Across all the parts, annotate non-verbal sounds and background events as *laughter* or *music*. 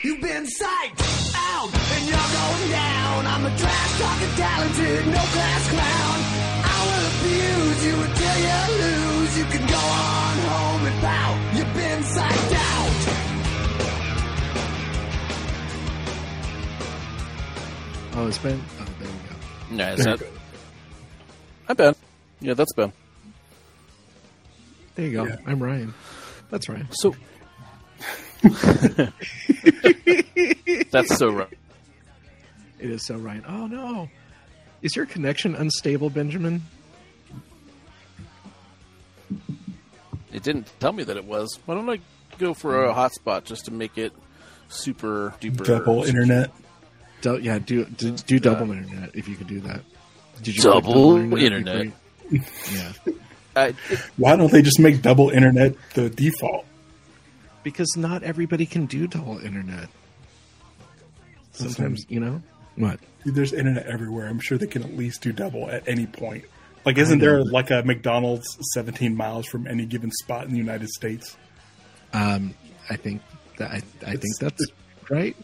You've been psyched out and you're going down. I'm a trash talking talented, no class clown. I will abuse you until you lose. You can go on home and pout. You've been psyched out. Oh, it's Ben. Oh, there we go. Yeah, is that? I'm Ben. Yeah, that's Ben. There you go. Yeah. I'm Ryan. That's Ryan. So *laughs* that's so right. It is so Ryan. Oh no, is your connection unstable, Benjamin? It didn't tell me that it was. Why don't I go for a hotspot just to make it super duper Double internet. Do, yeah, do do, do double internet if you could do that. Did you click Double before internet. Yeah, *laughs* I, it, Why don't they just make double internet the default? Because not everybody can do double internet. Sometimes, you know what? There's internet everywhere. I'm sure they can at least do double at any point. Like, isn't there like a McDonald's 17 miles from any given spot in the United States? Um, I think that I, I think that's right.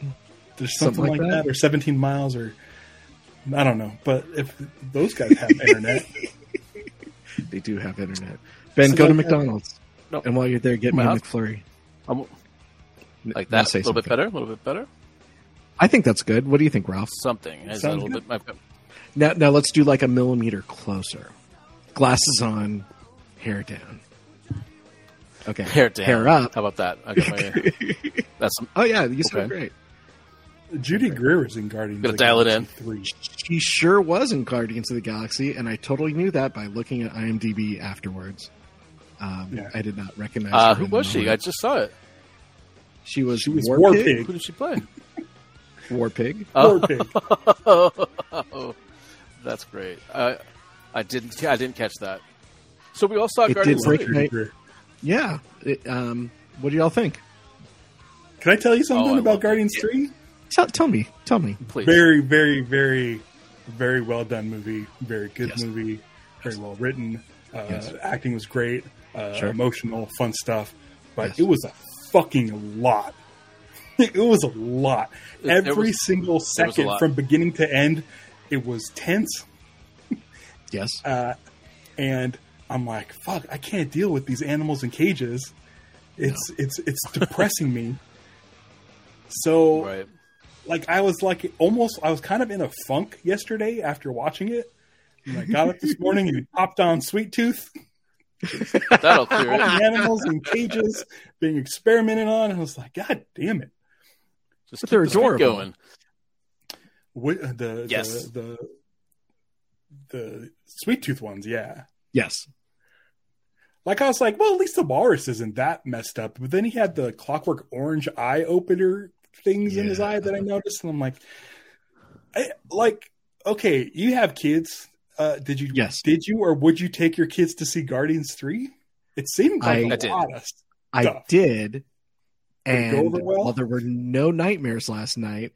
There's something, Something like like that? that. or 17 miles, or I don't know. But if those guys have internet, *laughs* *laughs* They do have internet. Ben, So go to like that- McDonald's, No. and while you're there, get me a Well, McFlurry. I'm, like now that. A little bit better. A little bit better. I think that's good. What do you think, Ralph? Something. Is that a little good. bit? I've got- Now, now let's do like a millimeter closer. Glasses on, hair down. Okay, Hair down. hair up. How about that? I got my. *laughs* that's Oh yeah, you sound Okay. great. Judy Greer is in Guardians. Gotta of the dial it Galaxy Three. She sure was in Guardians of the Galaxy, and I totally knew that by looking at IMDb afterwards. Um, Yeah. I did not recognize. uh, her who was she? I just saw it. She was, She was War, War Pig. Pig. Who did she play? War *laughs* Pig. War pig. oh, *laughs* that's great. I I didn't I didn't catch that. So we all saw It did break three. Judy Right. Yeah. It, um, what do y'all think? Can I tell you something Oh, about Guardians it. Three? Tell, tell me. Tell me. Please. Very, very, very, very well done movie. Very good Yes. movie. Very well written. Uh, Yes. Acting was great. Uh, Sure. Emotional, fun stuff. But Yes. it was a fucking lot. *laughs* it was a lot. It- Every was- single second from beginning to end, it was tense. Yes. *laughs* Uh, and I'm like, fuck, I can't deal with these animals in cages. It's it's it's *laughs* depressing me. So Right. like I was like almost I was kind of in a funk yesterday after watching it. And I got up this morning and popped on Sweet Tooth, *laughs* That'll clear all it. the animals in cages being experimented on, and I was like, God damn it! Just But keep they're the adorable. going. What, uh, the, Yes. the the the Sweet Tooth ones, yeah. Yes. Like I was like, well, at least the walrus isn't that messed up. But then he had the clockwork orange eye opener things in his eye that I noticed, and I'm like, I, like, okay, you have kids. Uh, did you? Yes. Did you, or would you take your kids to see Guardians Three? It seemed like I- a I did. lot of I Stuff. did. Did And well? while there were no nightmares last night,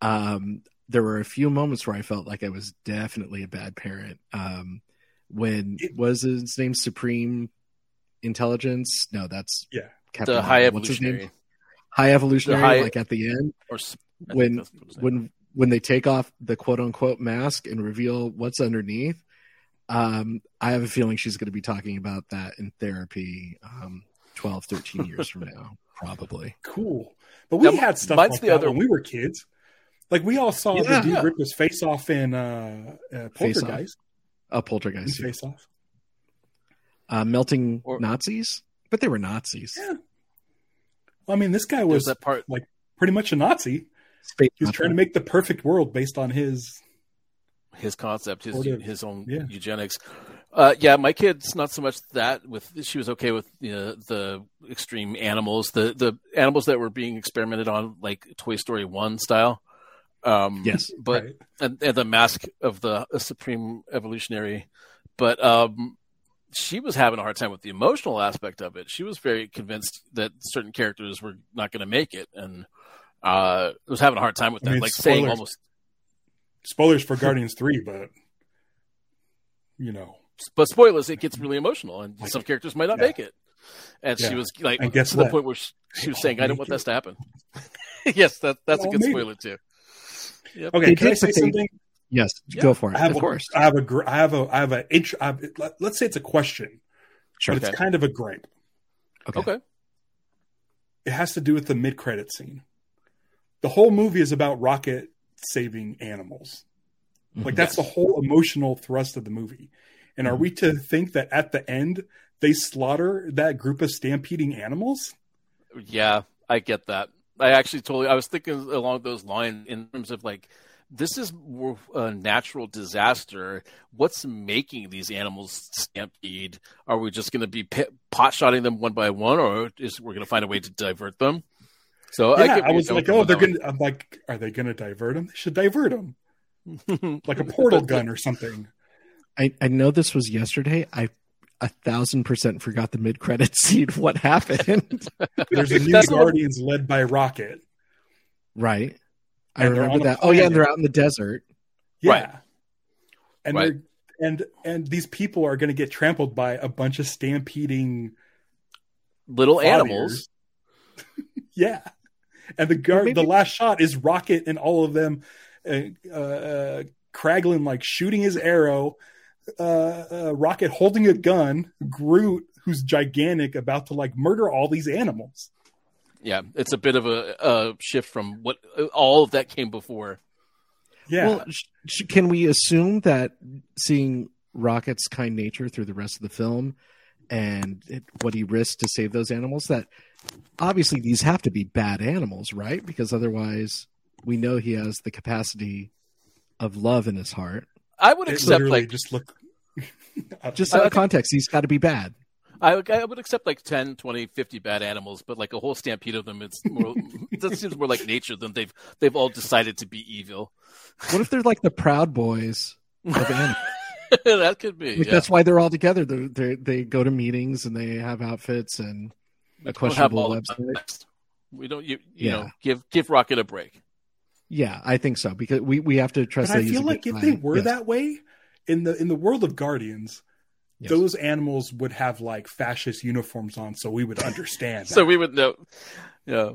um, there were a few moments where I felt like I was definitely a bad parent. Um, when It- was his name Supreme Intelligence? No, that's Yeah. Captain The high Marvel. What's his name? evolutionary. High evolutionary. high- like at the end Or s- I think when that's what it's named. when when they take off the quote unquote mask and reveal what's underneath. Um, I have a feeling she's going to be talking about that in therapy um, 12, 13 *laughs* years from now, probably. cool. But we Now, had stuff mine's like the that other- when we were kids. Like we all saw Yeah. the dude Yeah. rip his face off in uh, uh, Face Off. Poltergeist. A In poltergeist. Face off. Uh, melting Or- Nazis, but they were Nazis. Yeah. I mean, this guy was that part. like pretty much a Nazi. Space He was trying to make the perfect world based on his. his concept, his Sort of. his own Yeah. eugenics. Uh, yeah, my kid's not so much that. With she was okay with you know, the extreme animals, the the animals that were being experimented on, like Toy Story One style. Um, Yes. but right. and, and the mask of the supreme evolutionary. But um, she was having a hard time with the emotional aspect of it. She was very convinced that certain characters were not going to make it, and uh, was having a hard time with I that. mean, like saying spoilers. almost, spoilers for Guardians Three, but you know, but spoilers, it gets really emotional, and some characters might not Yeah. make it. And she was like And guess to the point where she, she was saying, "I don't make want this to happen." *laughs* yes, that, that's Well, a good maybe. spoiler too. Yep. Okay, They can I say but they- something? Yes, Yeah. go for it. I have of a, course. I have a, gr- I have a, I have a, int- I have, let- let's say it's a question, Sure. but it's kind of a gripe. Okay. Okay. It has to do with the mid-credit scene. The whole movie is about Rocket saving animals. Like that's the whole emotional thrust of the movie. And are Mhm. we to think that at the end they slaughter that group of stampeding animals? Yeah, I get that. I actually totally. I was thinking along those lines in terms of like, this is a natural disaster. What's making these animals stampede? Are we just going to be pot shotting them one by one, or is we're going to find a way to divert them? So yeah, get I, was like, oh, they're gonna. I'm like, are they gonna divert them? They should divert them, *laughs* like a portal gun or something. I, I know this was yesterday. I a thousand percent forgot the mid credit *laughs* scene. What happened? *laughs* There's a new That's what- Guardians led by Rocket. right. I And they're remember that. Oh yeah, and they're out in the desert. Yeah. Right. And Right. they're and and these people are going to get trampled by a bunch of stampeding Little Claw animals. Yeah. And the guard, the Maybe- last shot is Rocket and all of them, uh, uh, uh, Kraglin like shooting his arrow, uh, uh, Rocket holding a gun, Groot who's gigantic about to like murder all these animals. Yeah, it's a bit of a, a shift from what all of that came before. Yeah. Well, sh- sh- can we assume that seeing Rocket's kind nature through the rest of the film and it, what he risked to save those animals, that obviously these have to be bad animals, right? Because otherwise, we know he has the capacity of love in his heart. I would it accept like just look. *laughs* Just out of context, he's got to be bad. I, would- I would accept like 10, 20, 50 bad animals, but like a whole stampede of them, it's more. *laughs* that seems more like nature than they've they've all decided to be evil. What if they're like the Proud Boys of animals? *laughs* that could be. Like, yeah. That's why they're all together. They're, they they go to meetings and they have outfits and a We'll questionable website. that. We don't. You, you Yeah. know, give give Rocket a break. Yeah, I think so because we, we have to trust. But that I feel like if guy. they were Yes. that way in the in the world of Guardians, Yes. those animals would have like fascist uniforms on, so we would understand. *laughs* So we would know. Yeah.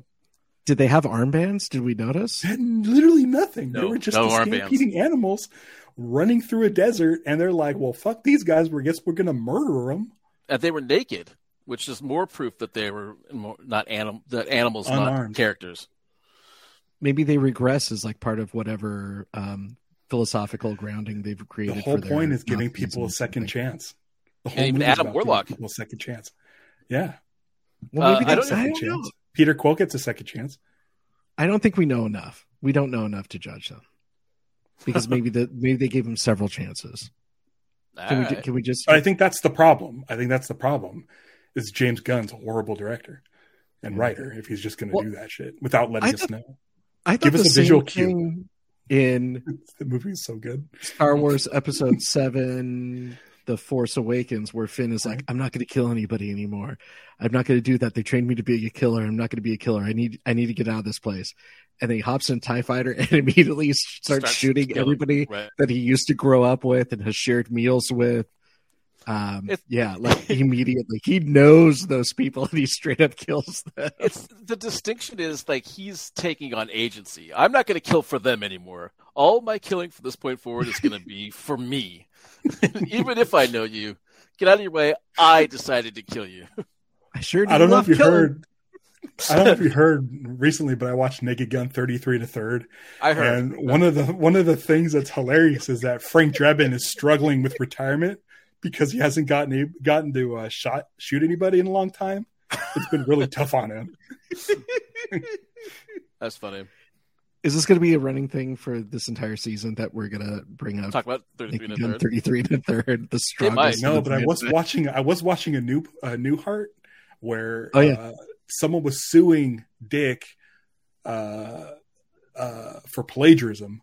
did they have armbands? Did we notice? had literally nothing. they were just no the stampeding animals running through a desert, and they're like, "Well, fuck these guys. We guess we're gonna murder them." and they were naked, which is more proof that they were more, not anim- that animals, not characters. Maybe they regress as like part of whatever um, philosophical grounding they've created. The whole for point is giving people a second something. chance. The And even Adam Warlock. people a second chance. Yeah, Well, maybe Uh, that's don't- second don't know. chance. Peter Quill gets a second chance. I don't think we know enough. We don't know enough to judge them because maybe the maybe they gave him several chances. Can we *laughs* Alright. can we just I think that's the problem. I think that's the problem. Is James Gunn's a horrible director and writer if he's just going to Well, do that shit without letting I us know. I thought give us the a visual cue. thing in *laughs* The movie is so good. Star Wars Episode Seven, The Force Awakens, where Finn is like, "I'm not going to kill anybody anymore. I'm not going to do that. They trained me to be a killer. I'm not going to be a killer. I need, I need to get out of this place." And then he hops in a Tie Fighter *laughs* and immediately starts, Starts shooting everybody Right. that he used to grow up with and has shared meals with. Um, It's- yeah, like immediately he knows those people and he straight up kills them. It's the distinction is like he's taking on agency. I'm not going to kill for them anymore. All my killing from this point forward is going to be *laughs* for me. *laughs* Even if I know you, get out of your way. I decided to kill you. I sure do I don't know if you killing. heard. I don't know if you heard recently, but I watched Naked Gun 33 to third. I heard. And one of the one of the things that's hilarious is that Frank Drebin is struggling with retirement because he hasn't gotten a, gotten to uh, shot shoot anybody in a long time. It's been really *laughs* tough on him. That's funny. Is this going to be a running thing for this entire season that we're going to bring up? Talk about 33 Naked and a third. 33 to third, the strongest. No, but I was watching I was watching a new a Newhart where Oh, yeah. uh, someone was suing Dick uh, uh, for plagiarism,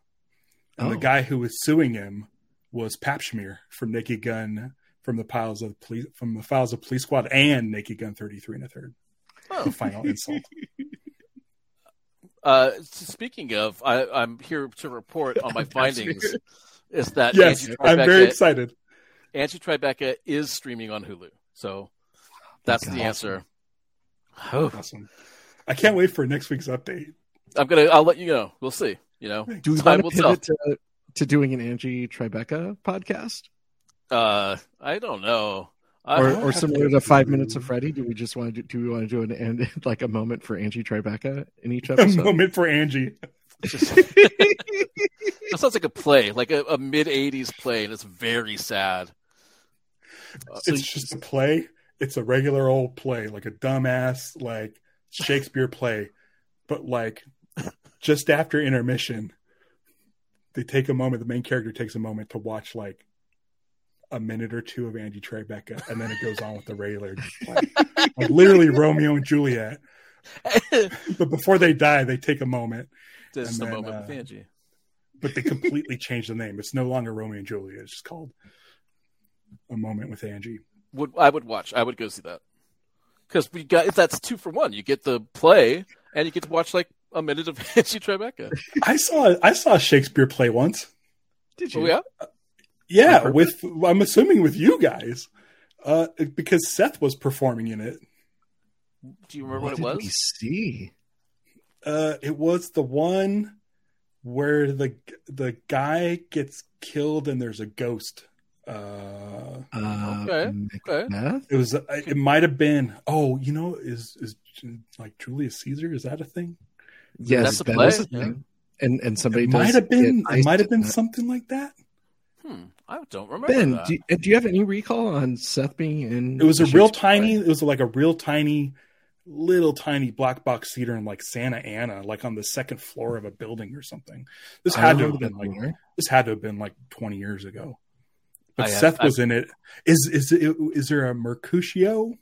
and the Oh. guy who was suing him was Papshmir from Naked Gun from the piles of police from the files of Police Squad and Naked Gun thirty three and a third. The Oh. final insult. *laughs* Uh, speaking of, I, I'm here to report on my *laughs* findings. Is that yes, Angie I'm very Tribeca, excited. Angie Tribeca is streaming on Hulu. So that's God. the answer. Oh. Awesome. I can't wait for next week's update. I'm gonna. I'll let you know. We'll see. You know, Do we time will tell. to, to doing an Angie Tribeca podcast? Uh, I don't know. I, or, or similar to to Five Minutes of Freddy? Do we just want to do, do we want to do an end *laughs* like a moment for Angie Tribeca in each episode? *laughs* A episode? moment for Angie. *laughs* that sounds like a play, like a, a mid '80s play, and it's very sad. Uh, so it's just a play. It's a regular old play, like a dumbass, like Shakespeare play. But like just after intermission, they take a moment, the main character takes a moment to watch like a minute or two of Angie Tribeca, and then it goes on with the regular play. *laughs* like literally Romeo and Juliet. *laughs* But before they die, they take a moment, This is and the then, moment with uh, Angie. but they completely change the name. It's no longer Romeo and Juliet. It's just called A Moment with Angie. Would I would watch? I would go see that because we got if that's two for one. You get the play, and you get to watch like a minute of Angie Tribeca. I saw I saw a Shakespeare play once. Did Oh yeah, Yeah, Perfect. with I'm assuming with you guys, uh, because Seth was performing in it. do you remember what, did it we was? see? Uh, it was the one where the the guy gets killed and there's a ghost. Uh, Uh, Okay, okay. It was it might have been. Oh, you know, is is like Julius Caesar? Is that a thing? Yes, That's a that play, is a yeah. And and somebody It might have been. It might have been that. something like that. Hmm, I don't remember Ben, that. do you, do you have any recall on Seth being in? It was a real tiny. play? It was like a real tiny, little tiny black box theater in like Santa Ana, like on the second floor of a building or something. This I had to have been like more. this had to have been like twenty years ago. But I have- Seth I- was in it. Is is it, is there a Mercutio?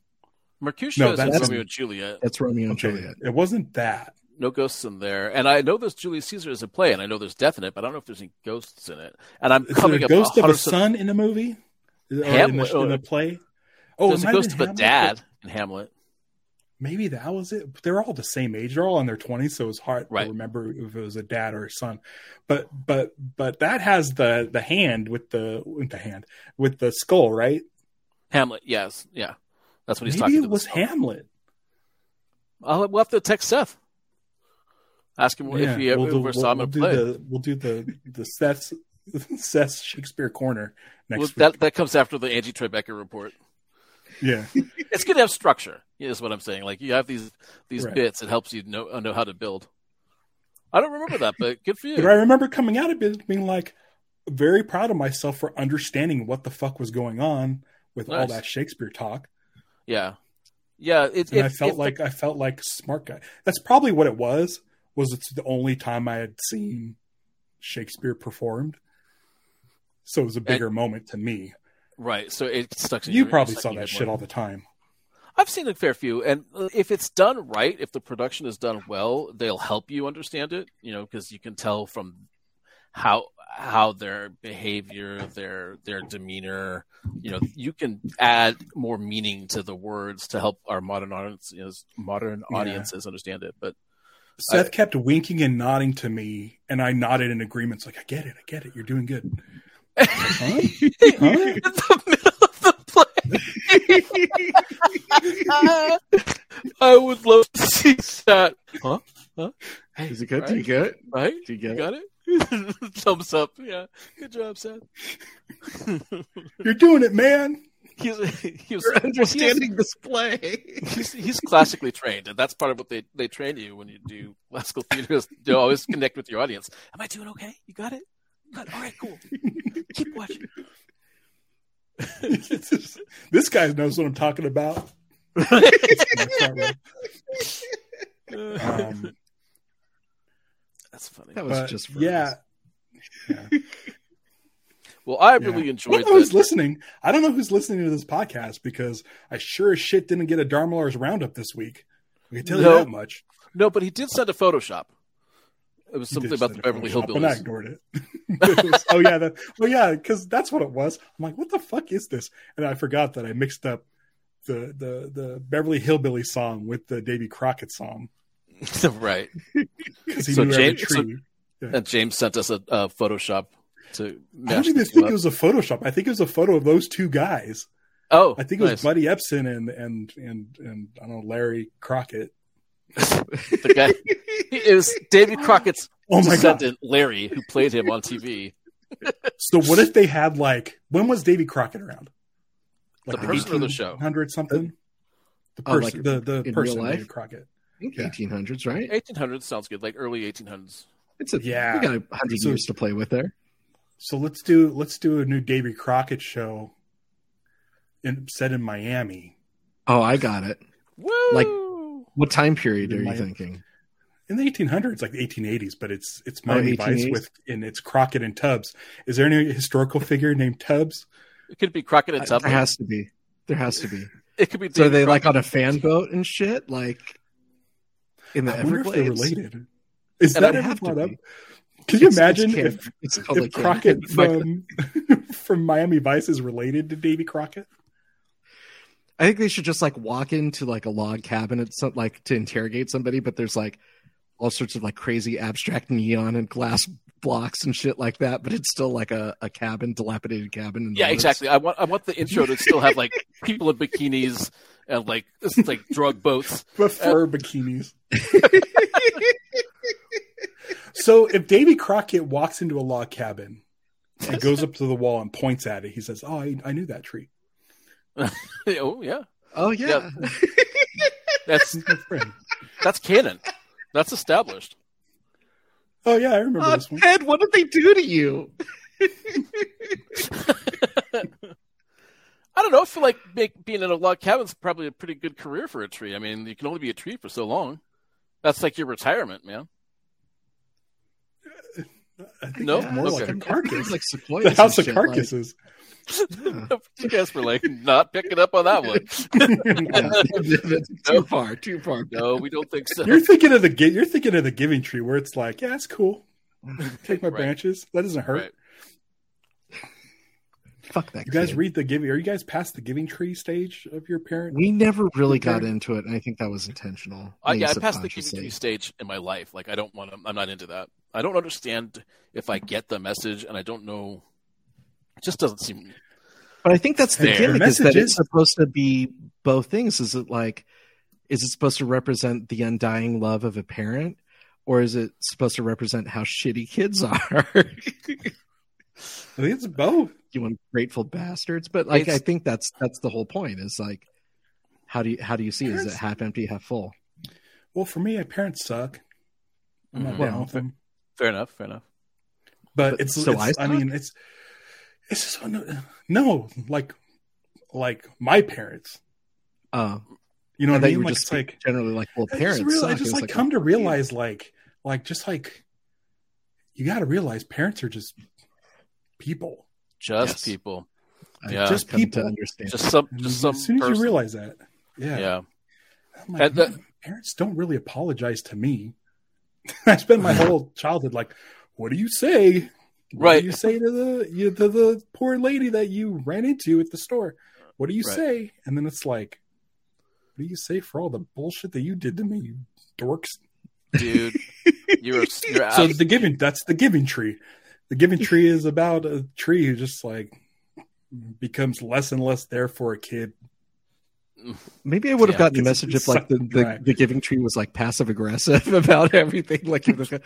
Mercutio No, is that's- Romeo and Juliet. That's Romeo and Okay, Juliet. it wasn't that. No ghosts in there, and I know there's Julius Caesar as a play, and I know there's death in it, but I don't know if there's any ghosts in it. And I'm Is there coming a up ghost of a son in the movie? Or in, Hamlet, the, in the play? Oh, There's it a ghost of a Hamlet, dad in Hamlet. maybe that was it. They're all the same age. They're all in their twenties, so it's hard Right. to remember if it was a dad or a son. But but but that has the the hand with the with the hand with the skull, right? Hamlet, yes, yeah, that's what he's maybe talking. it to the was skull. Hamlet. I'll we'll have to text Seth. Ask him Yeah, if he ever we'll do, ever we'll, saw him we'll play. the we'll do the the Seth's *laughs* Seth's Shakespeare corner next Well, week. that that comes after the Angie Tribeca report. yeah, *laughs* It's good to have structure. Is what I'm saying. Like you have these these Right. bits, it helps you know know how to build. I don't remember that, but good for you. but I remember coming out of it being like very proud of myself for understanding what the fuck was going on with all that Shakespeare talk. Yeah, yeah. It, and it, I felt like I felt like smart guy. That's probably what it was. Was it's the only time I had seen Shakespeare performed, so it was a bigger moment to me. right. So it stuck. You your- probably saw that shit more. all the time. I've seen a fair few, and uh, if it's done right, if the production is done well, they'll help you understand it. You know, because you can tell from how how their behavior, their their demeanor, you know, you can add more meaning to the words to help our modern audiences modern Yeah. audiences understand it. But Seth kept winking and nodding to me, and I nodded in agreement. It's like I get it, I get it. You're doing good. Huh? *laughs* Huh? in the middle of the play, *laughs* I would love to see that. Huh? Huh? Hey, Is it good? right? Do you get it? Right? Do you You get it? got it? *laughs* Thumbs up. Yeah. Good job, Seth. You're doing it, man. He's, he was, You're understanding this play. He's, he's classically trained, and that's part of what they, they train you when you do classical theater. Is to always connect with your audience. Am I doing okay? You got it? Good. All right, cool. Keep watching. *laughs* this guy knows what I'm talking about. *laughs* Um, That's funny. That was just for yeah. us. yeah. Well, I Yeah. really I don't enjoyed know who's listening. I don't know who's listening to this podcast because I sure as shit didn't get a Dharmalars roundup this week. I can tell No. you that much. No, but he did send a Photoshop. It was something about the Beverly Hillbillies. And I ignored it. *laughs* It was- *laughs* oh yeah, that, oh yeah, because that's what it was. I'm like, what the fuck is this? And I forgot that I mixed up the the the Beverly Hillbilly song with the Davy Crockett song *laughs* right. So James- so-. And James sent us a, a Photoshop to I don't even think up. it was a Photoshop. I think it was a photo of those two guys. Oh, I think it was nice. Buddy Ebsen and and and and I don't know Larry Crockett. *laughs* the guy. It was Davy Crockett's *laughs* Oh my god! descendant, Larry, who played him on TV. *laughs* So what if they had like when was Davy Crockett around? The person or the show? Hundred something. The Oh, person, like the the in person, real? Davy Crockett. I think Yeah. 1800s, right? 1800s sounds good, like early 1800s. It's a Yeah. We got a hundred So- years to play with there. So let's do let's do a new Davy Crockett show, in, set in Miami Oh, I got it. Woo! Like- What time period are you Miami. thinking? in the 1800s, like the 1880s. But it's it's Oh, Miami Vice with and it's Crockett and Tubbs. Is there any historical figure named Tubbs? it could be Crockett and Tubbs. There has to be. There has to be. *laughs* It could be. So are Davy they like on a fan boat and shit, like in the I wonder if they're Everglades? related. Is And that They ever have to brought up? Be. Can you It's- it's imagine canon. if it's totally if. Crockett *laughs* from *laughs* from Miami Vice is related to Davy Crockett? I think they should just like walk into like a log cabin and some like to interrogate somebody, but there's like all sorts of like crazy abstract neon and glass blocks and shit like that, but it's still like a, a cabin, dilapidated cabin. In the Yeah, woods. exactly. I want I want the intro to still have like *laughs* people in bikinis and like it's like drug boats. But fur bikinis. So if Davy Crockett walks into a log cabin and goes up to the wall and points at it, he says, "Oh, I, I knew that tree. *laughs* oh yeah, Oh yeah. *laughs* that's He's my friend." that's canon. That's established. Oh yeah, I remember Oh, this one. Ted, what did they do to you? *laughs* I don't know. I feel like make, being in a log cabin is probably a pretty good career for a tree. I mean, you can only be a tree for so long. That's like your retirement, man. I think No? it's more Okay. like a carcass. like *laughs* sequoias. the House of shit, like- Carcasses. *laughs* Yeah. you guys were like not picking up on that one. That's *laughs* too far, too far. No, we don't think so. you're thinking of the you're thinking of the Giving Tree, where it's like, yeah, it's cool. Take my Right. branches. That doesn't hurt. Right. Fuck that. You guys kid. read the Giving? Are you guys past the Giving Tree stage of your parent? We never really got Okay. into it, and I think that was intentional. I, yeah, I passed the giving tree stage in my life. Like, I don't want to. I'm not into that. I don't understand if I get the message, and I don't know. It just doesn't seem. But I think that's the Fair. gimmick is that it's supposed to be both things. Is it like, is it supposed to represent the undying love of a parent, or is it supposed to represent how shitty kids are? *laughs* I think it's both. You ungrateful bastards. But like, It's- I think that's that's the whole point. Is like, how do you how do you see? Is it half empty, half full? Well, for me, my parents suck. I'm not Mhm. down with them. Fair enough. Fair enough. But, But it's so it's- I I, mean, it's it's just no, no, like like my parents. Uh, You know I what thought I you mean? were Like just it's like generally like, well, I parents. just, real- I just It's like come to realize like like just like you got to realize parents are just people. Just Yes. people. Yeah. just people. to understand. Just some. And Just as some. As soon as person. you realize that, yeah, Yeah. Like, And the- parents don't really apologize to me. *laughs* I spent my *laughs* whole childhood like, what do you say? What Right. do you say to the you, to the poor lady that you ran into at the store? What do you Right. say? And then it's like, what do you say for all the bullshit that you did to me, you dorks? dude. *laughs* You're. You're So the giving that's the giving tree. The giving tree is about a tree who just like becomes less and less there for a kid. Maybe I would have Yeah. gotten the message it's if like the, the, the giving tree was like passive aggressive *laughs* about everything. Like, like,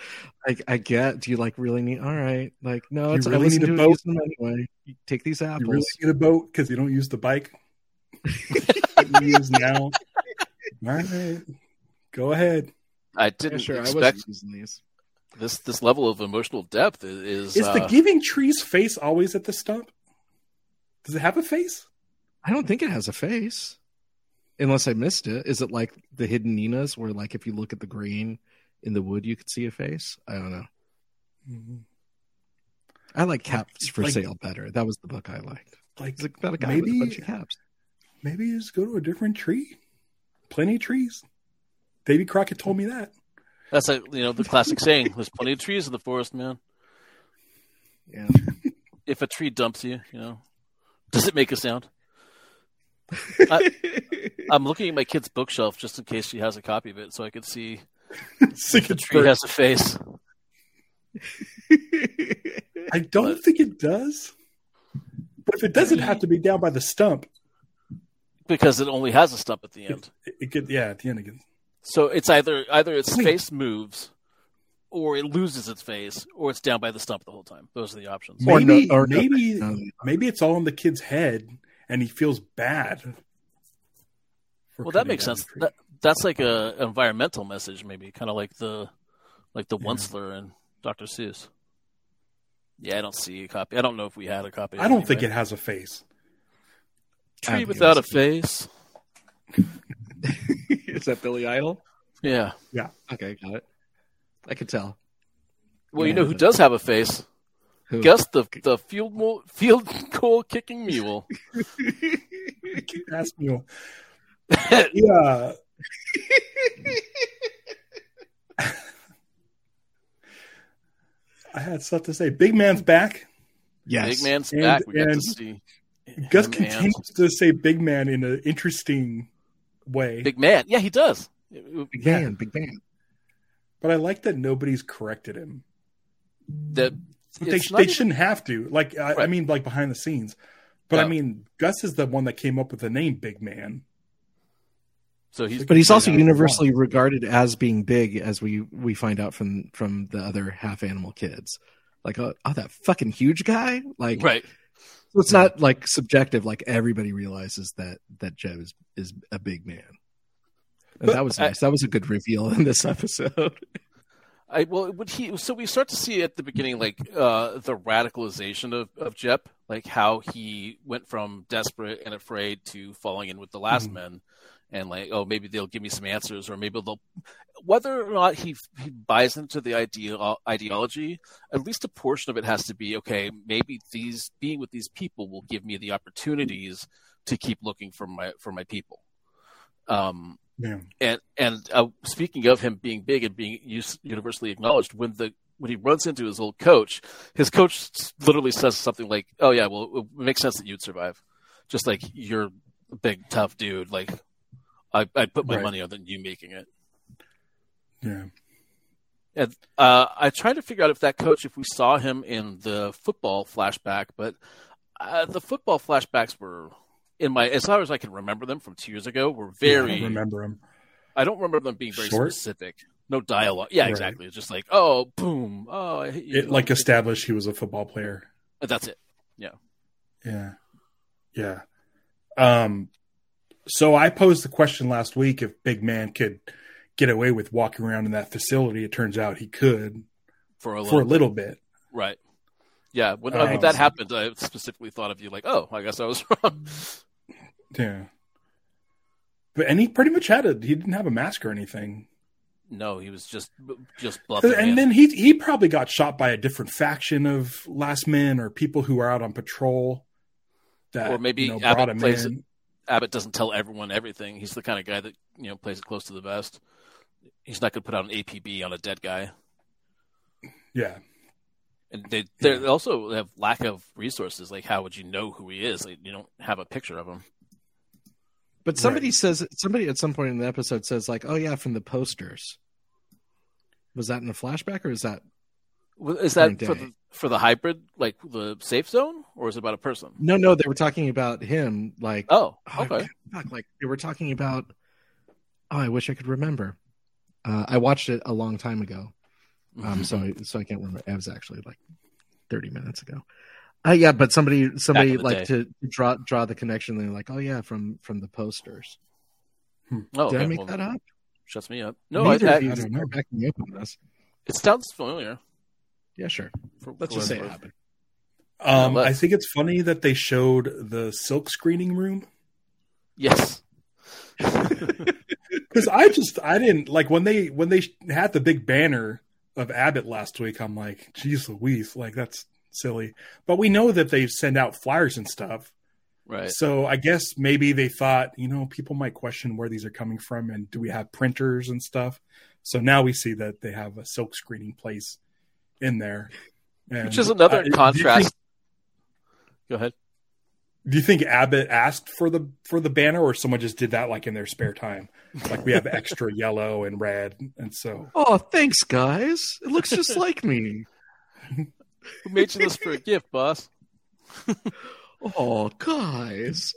I, I get. Do you like really need? All right, like no, it's I really listen need to a it, boat? them anyway. You take these apples. You really need a boat because you don't use the bike. You use now. *laughs* All right, go ahead. I didn't sure, I expect was using these. This. This level of emotional depth is. Is the uh, giving tree's face always at the stump? Does it have a face? I don't think it has a face, unless I missed it. Is it like the hidden Ninas, where like if you look at the grain in the wood, you could see a face? I don't know. I like caps for Like- sale better. That was the book I liked. Like It's about a guy with a Maybe- bunch of caps. maybe you just go to a different tree. Plenty of trees. Davy Crockett told me that. That's a you know the classic saying: "There's plenty of trees in the forest, man." Yeah. If a tree dumps you, you know, does it make a sound? I, I'm looking at my kid's bookshelf just in case she has a copy of it, so I could see *laughs* if the tree has a face. I don't think it does. But if it doesn't have to be down by the stump, Because it only has a stump at the end. it, it could. Yeah, at the end again. So it's either either its Wait. face moves, or it loses its face, or it's down by the stump the whole time. Those are the options. Or no- Maybe, or maybe, no. maybe it's all in the kid's head, and he feels bad. Well, that makes sense. That, that's like a environmental message, maybe kind of like the like the Yeah. Onceler and Dr. Seuss. Yeah, I don't see a copy. I don't know if we had a copy. I don't think it has a face. tree without a think face. *laughs* *laughs* Is that Billy Idol? Yeah. Yeah. Okay, got it. I could tell. Well, you know who does have a face? Who? Gus, the the field mule, field *laughs* goal kicking mule. *laughs* Ask me. Yeah. I had stuff to say. Big man's back. Yes. Big man's And- back. We got to see. Gus continues to say big man in an interesting way. Big man. Yeah, he does. Big man, big man. But I like that nobody's corrected him. That But they, they even- shouldn't have to. Like I, I mean, like behind the scenes. But I mean, Gus is the one that came up with the name Big Man. So he's But he's also Yeah. universally regarded as being big, as we we find out from from the other half animal kids. Like, oh, oh, that fucking huge guy. Like, right. So it's not like subjective. Like everybody realizes that that Jep is is a big man. And that was I- nice. that was a good reveal in this episode. *laughs* I well, would he? So we start to see at the beginning, like uh, the radicalization of of Jep, like how he went from desperate and afraid to falling in with the last Mhm. men, and like, oh, maybe they'll give me some answers, or maybe they'll. Whether or not he he buys into the idea ideology, at least a portion of it has to be okay. Maybe these being with these people will give me the opportunities to keep looking for my for my people. Um, Yeah. and and uh, speaking of him being big and being universally acknowledged, when the when he runs into his old coach, his coach literally says something like, "Oh yeah, well, it makes sense that you'd survive, just like you're a big tough dude. Like I I put my Right. money on you making it." Yeah. And uh, I tried to figure out if that coach, if we saw him in the football flashback, but uh, the football flashbacks were in my as far as I can remember them from two years ago were Yeah, I very remember him. I don't remember them being very Short? specific. No dialogue. Yeah, Right. exactly. It's just like, oh, boom, oh, I hit you. It like established he was a football player. That's it. Yeah. Yeah. Yeah. Um so I posed the question last week if Big Man could get away with walking around in that facility. It turns out he could For a for little, a little bit. right. Yeah, when, Uh, when that happened, I specifically thought of you like, oh, I guess I was *laughs* wrong. Yeah. But and he pretty much had a he didn't have a mask or anything. no, he was just just bluffing. And in. then he he probably got shot by a different faction of last men or people who are out on patrol. That Or maybe you know, Abbott brought him plays in. Abbott doesn't tell everyone everything. He's the kind of guy that you know plays it close to the vest. He's not going to put out an APB on a dead guy. Yeah, And they they also have lack of resources. Like, how would you know who he is? Like, you don't have a picture of him. But somebody says somebody at some point in the episode says like, "Oh yeah, from the posters." Was that in a flashback or is that Well, Is that for the for the hybrid, like the safe zone, or is it about a person? no? No, they were talking about him. Like, Oh, oh, okay. fuck, like they were talking about. Oh, I wish I could remember. Uh, I watched it a long time ago, um, so I, so I can't remember. It was actually like thirty minutes ago. Uh, yeah, but somebody somebody like day. to draw draw the connection. They're like, oh yeah, from from the posters. oh, Did okay. I make well, that up? Shuts me up. No, I, Neither I, of you I don't know. are backing me up on this. it sounds familiar. Yeah, sure. For, Let's just say it's it happened. um, I think it's funny that they showed the silk screening room Yes. *laughs* because I just I didn't like when they when they had the big banner of Abbott last week. I'm like, geez, Louise, like that's silly. But we know that they send out flyers and stuff. right. So I guess maybe they thought, you know, people might question where these are coming from and do we have printers and stuff. So now we see that they have a silk screening place in there. And, Which is another uh, contrast. think- Go ahead. Do you think Abbott asked for the for the banner, or someone just did that like in their spare time? Like we have *laughs* extra yellow and red, and so Oh, thanks, guys. It looks just *laughs* like me. Who made you this for a gift, boss? *laughs* Oh, guys.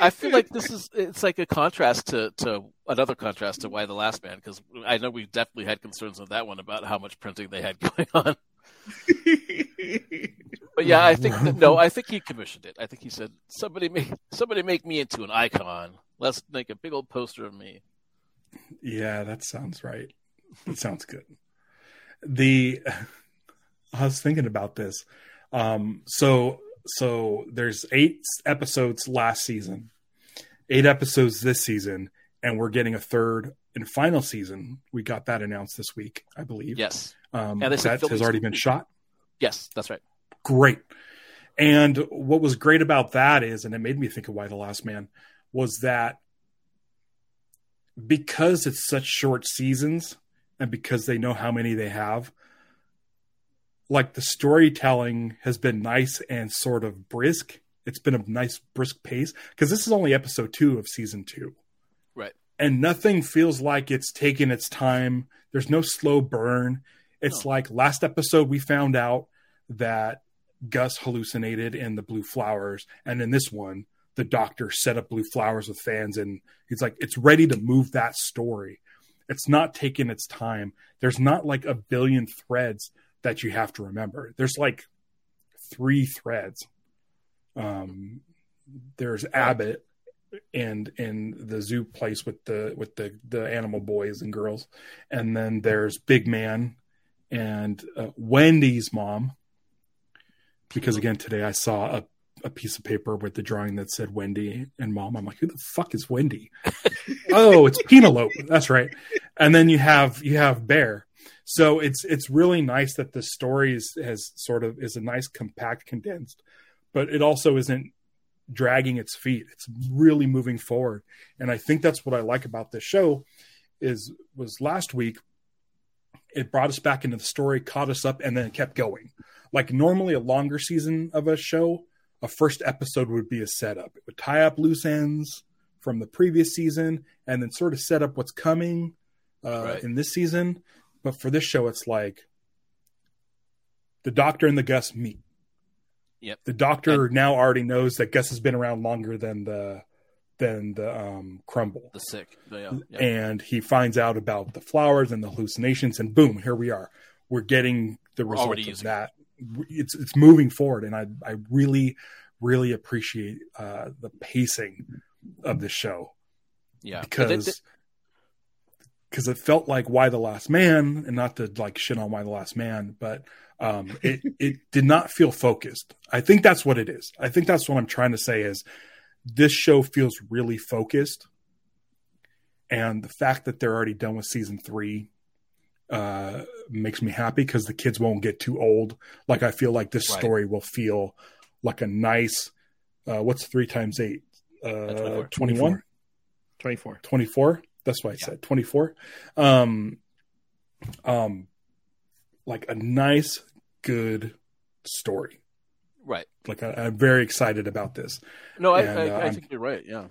I feel like this is it's like a contrast to to another contrast to Y: The Last Man because I know we definitely had concerns with that one about how much printing they had *laughs* going on. But yeah, I think that, no, I think he commissioned it. I think he said somebody make somebody make me into an icon. Let's make a big old poster of me. Yeah, that sounds right. That sounds good. The *laughs* I was thinking about this. Um, so so there's eight episodes last season, eight episodes this season, and we're getting a third and final season. We got that announced this week, I believe. Yes, Um, that has already been shot. yes, that's right. Great. And what was great about that is, and it made me think of Y: The Last Man, was that because it's such short seasons and because they know how many they have, like the storytelling has been nice and sort of brisk. It's been a nice brisk pace because this is only episode two of season two. Right. And nothing feels like it's taken its time. There's no slow burn. It's No. like last episode we found out that Gus hallucinated in the blue flowers. And in this one, the doctor set up blue flowers with fans and he's like, it's ready to move that story. It's not taking its time. There's not like a billion threads that you have to remember. There's like three threads. Um, there's Abbott and in the zoo place with the with the the animal boys and girls, and then there's Big Man and uh, Wendy's mom. Because again, today I saw a a piece of paper with the drawing that said Wendy and mom. I'm like, who the fuck is Wendy? *laughs* oh, it's Penelope. That's right. And then you have you have Bear. So it's it's really nice that the story is, has sort of is a nice compact condensed, but it also isn't dragging its feet. It's really moving forward. And I think that's what I like about this show is was last week it brought us back into the story, caught us up and then it kept going. Like normally a longer season of a show, a first episode would be a setup. It would tie up loose ends from the previous season and then sort of set up what's coming uh, Right. in this season. But for this show, it's like the Doctor and the Gus meet. Yep. The Doctor now already knows that Gus has been around longer than the than the um, Crumble, The sick. Yeah, yeah. and he finds out about the flowers and the hallucinations, and boom, here we are. We're getting the We're result of that. It's it's moving forward, and I I really really appreciate uh, the pacing of the show yeah. But they- they- because because it felt like Y: The Last Man and not to like shit on Y: The Last Man but um it it did not feel focused. I think that's what it is. I think that's what i'm trying to say is this show feels really focused. And the fact that they're already done with season three uh makes me happy because the kids won't get too old. Like i feel like this Right. story will feel like a nice uh what's three times eight? Uh 21 24. 24 that's why i Yeah. said 24 um um like a nice good story right. like I, i'm very excited about this No, I, And, I, uh, I I'm- think you're right. Yeah.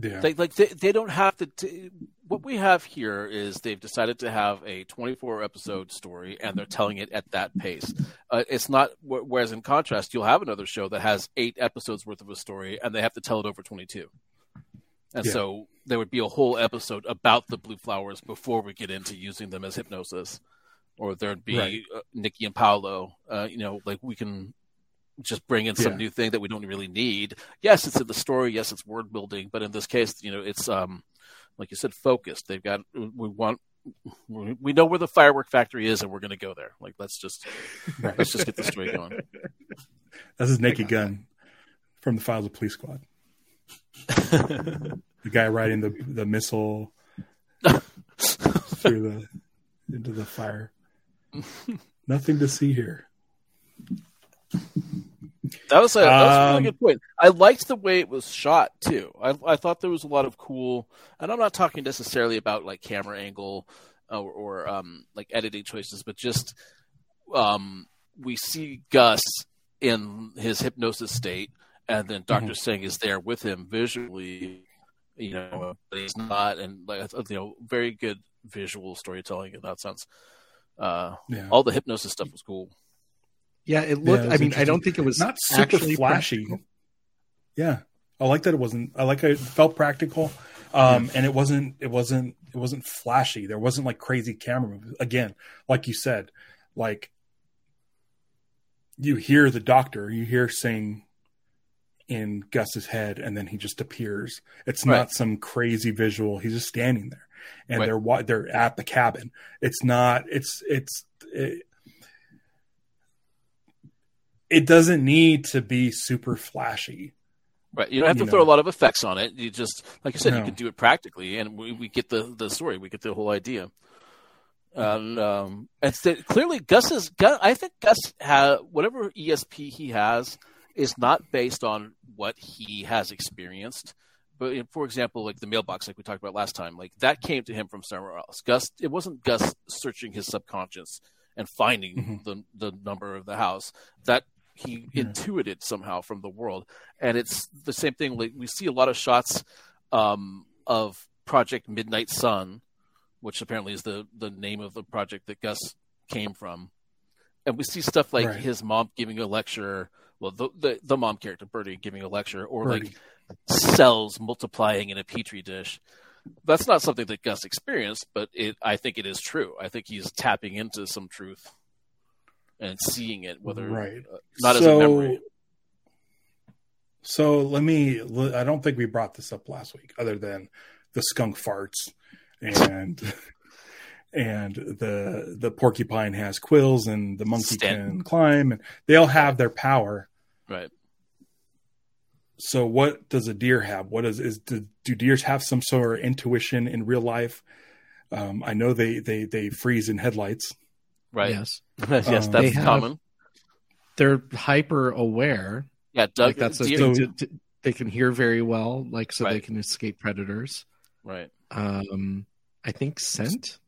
yeah Like, like they, they don't have to. T- what we have here is they've decided to have a 24 episode story, and they're telling it at that pace. Uh, it's not. Whereas in contrast, you'll have another show that has eight episodes worth of a story, and they have to tell it over 22. And Yeah. so there would be a whole episode about the blue flowers before we get into using them as hypnosis, or there'd be Right. uh, Nikki and Paulo. Uh, you know, like we can just bring in some Yeah. new thing that we don't really need. Yes, it's in the story. Yes, it's word building, but in this case, you know, it's um, like you said, focused. They've got we want we know where the firework factory is, and we're going to go there. Like let's just right. let's just get the story going. *laughs* that's his naked gun from the files of police squad the guy riding the the missile *laughs* through the into the fire nothing to see here That was a, that was a really Um, good point. I liked the way it was shot too. I, I thought there was a lot of cool, and I'm not talking necessarily about like camera angle or, or um, like editing choices, but just um, we see Gus in his hypnosis state, and then Doctor Singh is there with him visually. You know, but he's not, and like you know, very good visual storytelling in that sense. Uh, yeah all the hypnosis stuff was cool. Yeah, it Yeah, looked. it I mean, I don't think it was not super flashy. practical. Yeah, I like that it wasn't. I like it felt practical, um, and it wasn't. It wasn't. It wasn't flashy. There wasn't like crazy camera moves. Again, like you said, like you hear the doctor, you hear saying in Gus's head, and then he just appears. It's Right. not some crazy visual. He's just standing there, and Right. they're they're at the cabin. It's not. It's it's. It, it doesn't need to be super flashy. Right. You don't have to You throw know. a lot of effects on it. You just, like you said, you No. can do it practically, and we, we get the, the story. We get the whole idea. And um, it's that clearly Gus is. Gus, I think Gus has whatever ESP he has is not based on what he has experienced. But for example, like the mailbox, like we talked about last time, like that came to him from somewhere else. Gus, it wasn't Gus searching his subconscious and finding Mhm. the the number of the house. That he Yeah. intuited somehow from the world and it's the same thing. Like we see a lot of shots um, of Project Midnight Sun, which apparently is the the name of the project that Gus came from, and we see stuff like Right. his mom giving a lecture. Well, the, the the mom character Birdie giving a lecture, or Birdie. like cells multiplying in a petri dish. That's not something that Gus experienced, but it I think it is true. I think he's tapping into some truth and seeing it, whether Right. uh, not as a So- memory. So let me. I don't think we brought this up last week, other than the skunk farts and *laughs* and the the porcupine has quills and the monkey Stanton. can climb and they all have their power. Right. So what does a deer have? What is is do, do deers have some sort of intuition in real life? Um, I know they they they freeze in headlights. Right. Yes, *laughs* yes, Um, that's have- common. they're hyper aware. Yeah, Doug, like that's a deer- thing. To, to, they can hear very well, like so they can escape predators. right. Um, I think scent.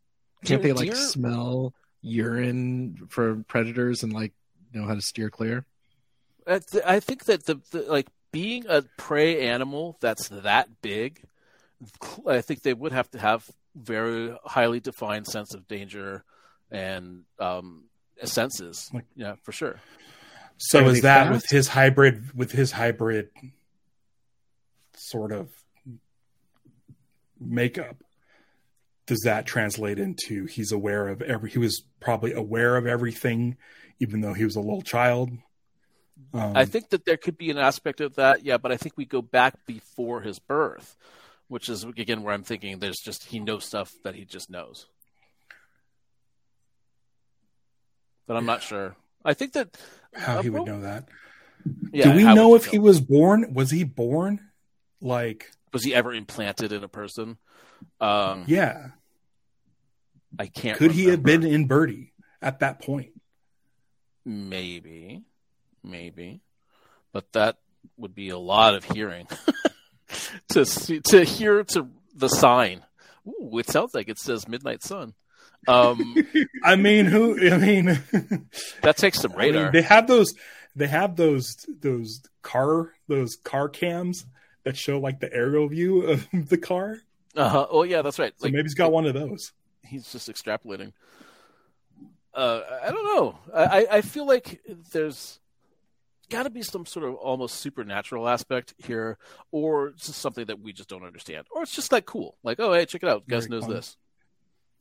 Deer- Can't they like deer- smell urine for predators and like know how to steer clear? I think that the, the like being a prey animal that's that big, I think they would have to have very highly defined sense of danger and um, senses. Like- yeah, for sure. So Are is that fast? with his hybrid with his hybrid sort of makeup? Does that translate into he's aware of every he was probably aware of everything even though he was a little child? Um, I think that there could be an aspect of that, yeah, but I think we go back before his birth, which is again where I'm thinking there's just he knows stuff that he just knows. But I'm not sure. I think that how he uh, would well, know that. yeah, Do we know if he was born? Was he born like was he ever implanted in a person? Um, yeah? I can't. Could he have been in Birdie at that point? Maybe, maybe, but that would be a lot of hearing *laughs* to see, to hear to the sign. Ooh, it sounds like it says Midnight Sun. Um, *laughs* I mean, who? I mean, *laughs* that takes some I mean, radar. they have those. They have those those car those car cams that show like the aerial view of *laughs* the car. Uh-huh. Oh yeah, that's right. So Like maybe he's got one of those. he's just extrapolating. Uh, I don't know. I, I- feel like there's got to be some sort of almost supernatural aspect here, or just something that we just don't understand, or it's just like cool. Like, oh hey, check it out, Gus knows fun. this.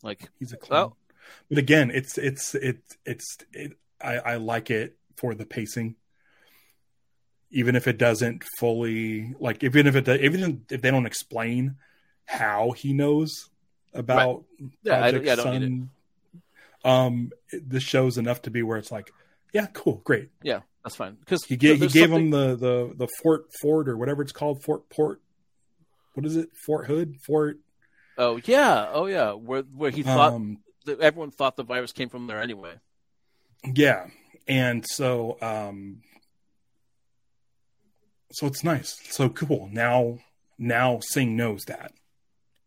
Like, He's a clown. Well- but again, it's it's it's it's it, I, I like it for the pacing. Even if it doesn't fully like, even if it even if they don't explain how he knows about yeah, I, Project yeah, I don't need it. Sun, um, this show's enough to be where it's like, yeah, cool, great. Yeah, that's fine because He gave he gave something- him the the the Fort Fort or whatever it's called Fort Port. What is it? Fort Hood Fort. Oh yeah, oh yeah, where where he thought Um, everyone thought the virus came from there anyway. yeah, and so um, so it's nice, so cool. Now now Singh knows that.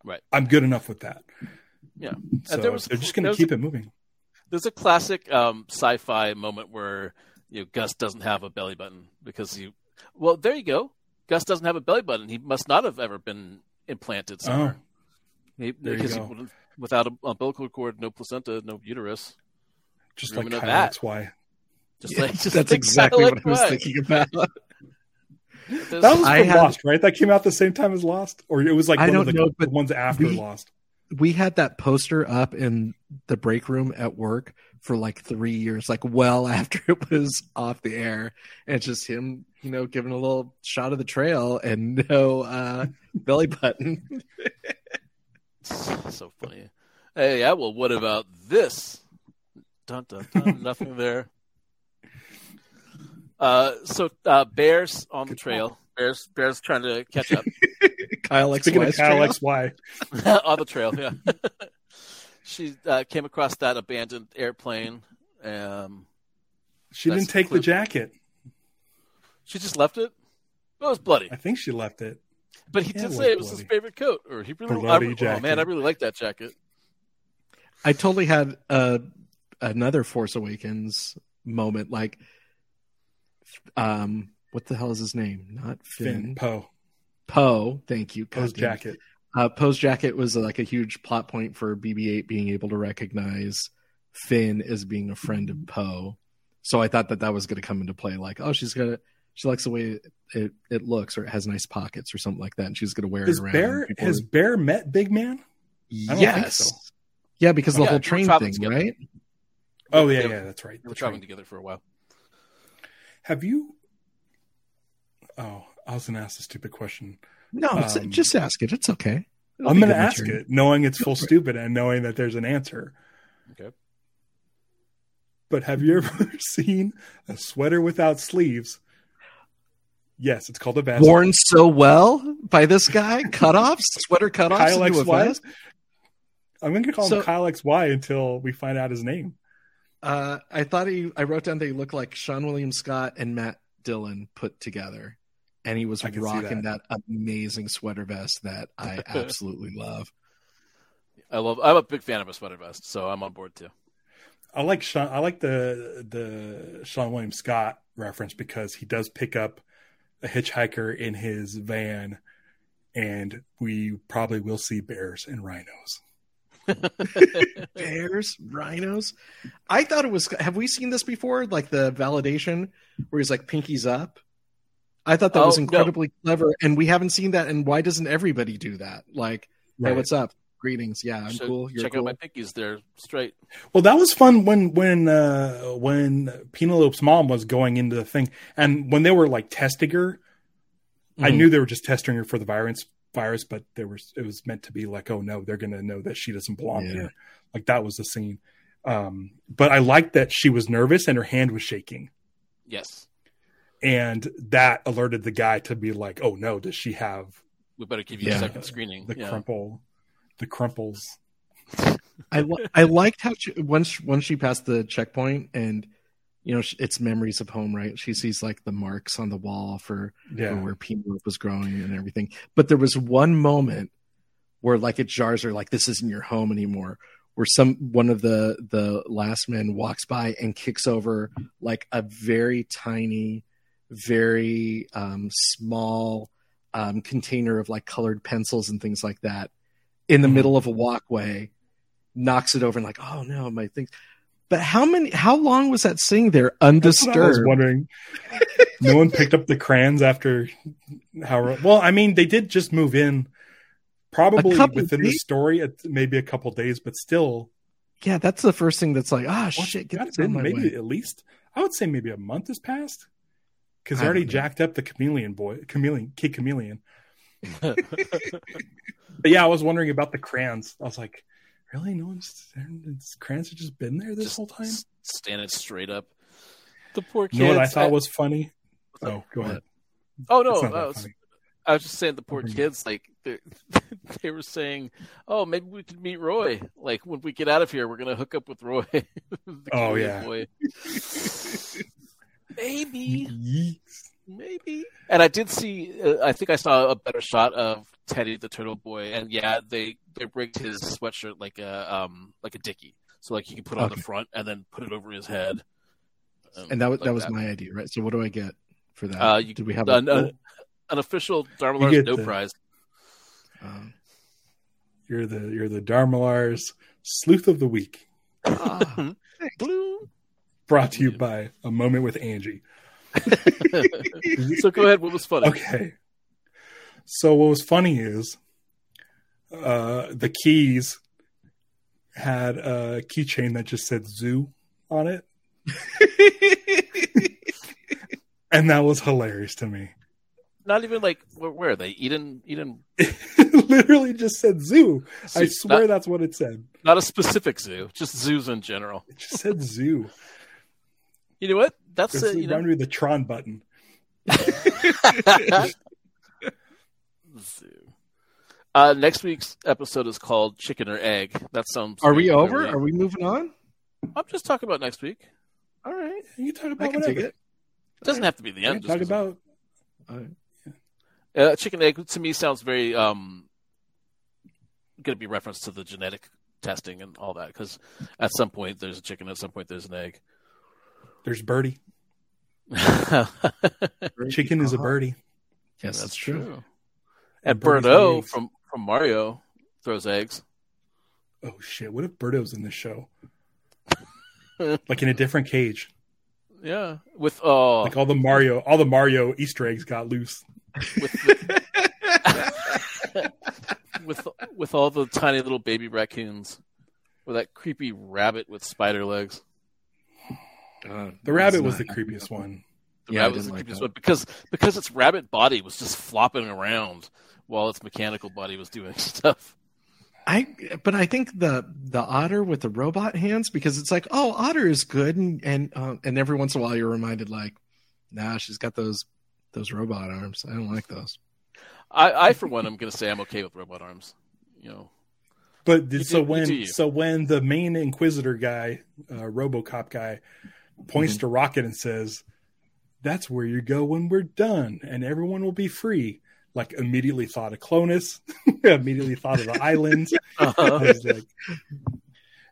Right. I'm good enough with that. Yeah. So there was- they're just going to keep it moving. There's a classic um, sci-fi moment where you know Gus doesn't have a belly button because he. Well, there you go. Gus doesn't have a belly button. He must not have ever been implanted somewhere. He, Oh, there you because he go. without a umbilical cord, no placenta, no uterus. Just Dreaming like Kyle that. That's why. Just Yeah, like just that's like exactly Kyle what I was West. thinking about. There's- That was from had- Lost, right? That came out the same time as Lost, or it was like I one don't of the, know, the but ones after we- Lost. we had that poster up in the break room at work for like three years, like well *laughs* after it was off the air. And just him, you know, giving a little shot of the trail and no uh, *laughs* belly button. *laughs* so funny. Hey, yeah. Well, what about this? Dun dun dun. Nothing there. Uh, so uh, bears on the trail. Bears, bears trying to catch up *laughs* Kyle X Speaking of West Kyle trail. X Y, *laughs* on the trail. Yeah. *laughs* she uh, came across that abandoned airplane. Um, she didn't take the jacket. she just left it. It was bloody, I think she left it. but he Yeah, did it say it was his favorite coat, or he really. I, Bloody oh jacket. man, I really like that jacket. I totally had uh, another Force Awakens moment. Like, um, what the hell is his name? Not Finn Finn. Poe, Poe. Thank you. Poe's God damn it. jacket. Uh, Poe's jacket was uh, like a huge plot point for BB-8 being able to recognize Finn as being a friend of Poe. So I thought that that was going to come into play. Like, oh, she's gonna she likes the way it, it, it looks, or it has nice pockets, or something like that, and she's going to wear Has it around. Bear People has are- Bear met Big Man? yes, so. yeah, because the Yeah, whole train thing, together. right? Oh yeah, yeah, that's right. They were That's traveling right. together for a while. Have you? Oh, I was going to ask a stupid question. No, Um, just ask it. It's okay. It'll I'm going to ask material. it, knowing it's full stupid and knowing that there's an answer. Okay. But have you ever *laughs* seen a sweater without sleeves? Yes, it's called a vest. Worn so well by this guy, *laughs* cutoffs, sweater cutoffs Kyle into a XY. vest. I'm going to call So- him Kyle XY until we find out his name. Uh, I thought he. I wrote down that he looked like Seann William Scott and Matt Dillon put together, and he was I can see rocking that. amazing sweater vest that I *laughs* absolutely love. I love. I'm a big fan of a sweater vest, so I'm on board too. I like Sean. I like the the Seann William Scott reference because he does pick up a hitchhiker in his van, and we probably will see bears and rhinos. *laughs* Bears, rhinos. I thought it was. Have we seen this before? Like the validation where he's like pinkies up. I thought that Oh, was no. incredibly clever, and we haven't seen that. And why doesn't everybody do that? Like, hey, what's up? Greetings. Yeah, I'm So cool. You're check cool. out my pinkies; they're straight. Well, that was fun when when uh, when Penelope's mom was going into the thing, and when they were like testing her, I Mhm. knew they were just testing her for the virus. Virus, but there was it was meant to be like, oh no, they're gonna know that she doesn't belong Yeah. here. Like that was the scene. Um, but I liked that she was nervous and her hand was shaking, Yes, and that alerted the guy to be like, oh no, does she have we better give you Yeah. a second screening. the yeah. crumple, the crumples? I li- I liked how she, once once she passed the checkpoint and you know it's memories of home, right? She sees like the marks on the wall for, for where Penelope was growing and everything. But there was one moment where like it jars her, like this isn't your home anymore. Where some one of the the last men walks by and kicks over like a very tiny, very um, small um, container of like colored pencils and things like that in the Mhm. middle of a walkway, knocks it over and like, oh no, my things. But how many? How long was that sitting there That's what I was undisturbed? wondering. *laughs* no one picked up the crayons after how well. I mean, they did just move in, probably within the story, at maybe a couple days, but still, Yeah, that's the first thing that's like, ah, what's shit, get this been my maybe way. at least I would say maybe a month has passed because they already know. jacked up the chameleon boy, chameleon, kid chameleon. *laughs* But yeah, I was wondering about the crayons. I was like, really, no one's crayons have just been there this Just whole time. standing straight up. The poor kids. You know what I thought I- was funny? Oh, go ahead. Oh no, I was. I was just saying the poor kids like they, *laughs* they were saying, "Oh, maybe we could meet Roy. Like when we get out of here, we're gonna hook up with Roy." *laughs* Oh, yeah. *laughs* maybe. Maybe. And I did see. Uh, I think I saw a better shot of Teddy the turtle boy, and yeah, they they rigged his sweatshirt like a um like a dicky, so like he could put it on the front and then put it over his head. And that was like that was my idea, right? So what do I get for that? Uh, you- Did we have an, a, an, an official Dharma You Lars get no the- prize. um, You're the you're the Dharmalars sleuth of the week. *laughs* ah, Blue. brought to you by a moment with Angie. *laughs* so go ahead. What was funny? Okay. So what was funny is uh the keys had a keychain that just said zoo on it. *laughs* and that was hilarious to me. Not even like where, where are they? Eden, Eden. it *laughs* literally just said zoo. I swear Not, that's what it said. not a specific zoo, just zoos in general. It just said zoo. You know what? That's It's uh, you know, reminded the Tron button. *laughs* zoo. Uh, next week's episode is called Chicken or Egg. That sounds. Are we over? Are we moving on? I'm just talking about next week. All right. You can talk I about can whatever. take it. It doesn't have to be the end. talk just 'cause- about All right. Uh, chicken egg to me sounds very um going to be reference to the genetic testing and all that because at some point there's a chicken, at some point there's an egg. There's birdie. That's *laughs* Chicken is a birdie. Yes, that's true. And Birdie's Birdo from from Mario throws eggs. Oh shit! What if Birdo's in this show? *laughs* like in a different cage. Yeah, with uh, Like all the Mario, all the Mario Easter eggs got loose. with *laughs* with with all the tiny little baby raccoons, with that creepy rabbit with spider legs. Uh, The rabbit it's was the not- creepiest one. The Yeah, rabbit was the didn't like creepiest that. one because because its rabbit body was just flopping around while its mechanical body was doing *laughs* stuff. I but I think the the otter with the robot hands because it's like oh otter is good and and uh, and every once in a while you're reminded like nah she's got those those robot arms I don't like those I, I for one, I'm going to say I'm okay with robot arms. You know, But did, so do- when so when the main Inquisitor guy, uh, RoboCop guy, points Mm-hmm. to Rocket and says, "That's where you go when we're done, and everyone will be free." Like immediately thought of Clonus, *laughs* immediately thought of the islands. *laughs* Was like-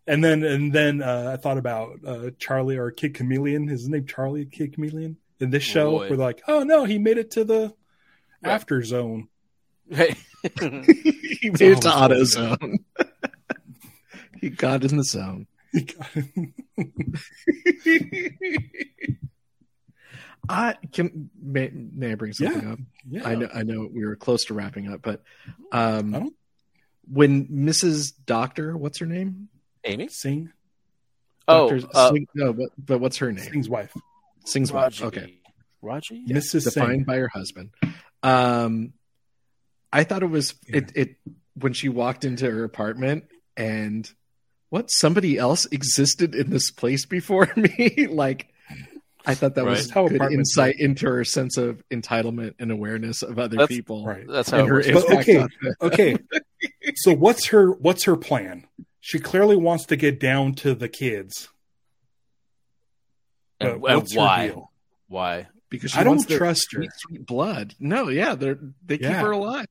and then and then uh, I thought about uh, Charlie or Kid Chameleon. Is his name Charlie Kid Chameleon? In this show, Roy. we're like, oh no, he made it to the Right. after zone. Right. *laughs* he made it to Oh, AutoZone he got in the zone He *laughs* got- I can may, may I bring something up yeah, I know I know we were close to wrapping up but um when Mrs. Doctor what's her name Amy? Singh Oh, Dr. uh, Singh- no but but what's her name Singh's wife, Singhs wife okay Raji? Mrs. Singh. defined by her husband. Um, I thought it was Yeah. it it when she walked into her apartment and what somebody else existed in this place before *laughs* me. like I thought that was How good apartments insight into her sense of entitlement and awareness of other That's- people Right. That's how and it her. But okay. *laughs* Okay. so what's her what's her plan? She clearly wants to get down to the kids. But And, and why? Why? because she I don't wants their trust her. sweet, sweet blood. No, yeah, they're they keep her alive.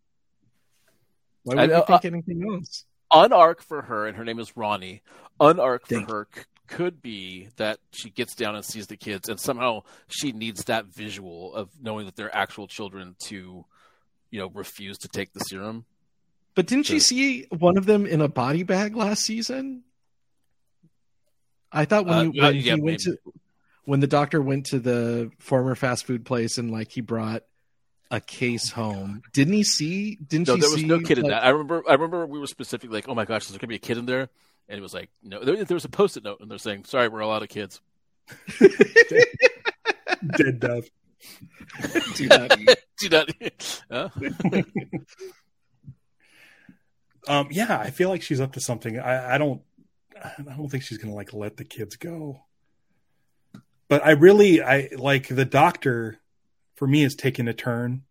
Why would know, you think uh, anything else? Unarc for her, and her name is Rani. Unarc for Thank her c- could be that she gets down and sees the kids, and somehow she needs that visual of knowing that they're actual children to, you know, refuse to take the serum. But didn't So- see one of them in a body bag last season? I thought when, Uh, you, when yeah, he went to when the doctor went to the former fast food place and like he brought a case home. Didn't he see? Didn't No, you there was see? no kid in like- that. I remember. I remember we were specifically like, "Oh my gosh, is there gonna be a kid in there?" And it was like, "No." There, there was a post-it note, and they're saying, "Sorry, we're all out of kids." *laughs* Dead dove. *laughs* Do not eat. *laughs* Do not. Huh? Um, yeah, I feel like she's up to something. I, I don't, I don't think she's gonna like let the kids go. But I really, I like the doctor. For me, is taking a turn,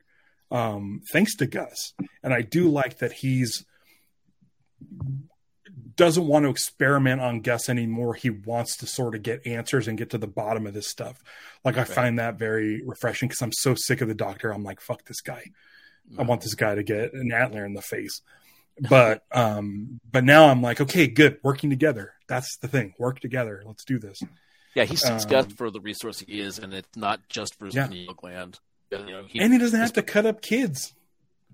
um, thanks to Gus, and I do like that he's doesn't want to experiment on Gus anymore. He wants to sort of get answers and get to the bottom of this stuff. Like I Right. find that very refreshing because I'm so sick of the doctor. I'm like, fuck this guy. I want this guy to get an antler in the face. *laughs* But um but now I'm like, okay, good, working together. That's the thing. Work together. Let's do this. Yeah, he sees Um, for the resource he is, and it's not just for his Yeah. pineal gland. You know, he- and he doesn't have to cut up kids.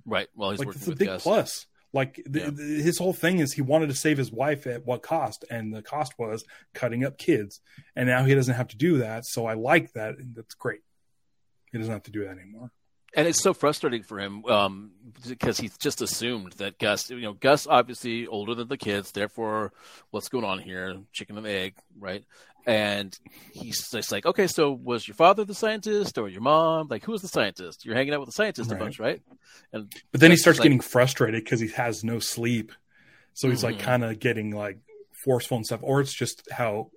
right. Well, he's Like working it's a with big Gus. plus. Like Yeah. the- his whole thing is he wanted to save his wife at what cost, and the cost was cutting up kids. And now he doesn't have to do that. So I like that. and That's great. He doesn't have to do that anymore. And it's so frustrating for him um, because he's just assumed that Gus, you know, Gus obviously older than the kids, therefore, what's going on here? Chicken and egg, right? And he's just like, okay, so was your father the scientist or your mom? Like, who was the scientist? You're hanging out with the scientist Right. a bunch, right? And But then he starts like- getting frustrated because he has no sleep. So he's like Mhm. kind of getting like forceful and stuff. Or it's just how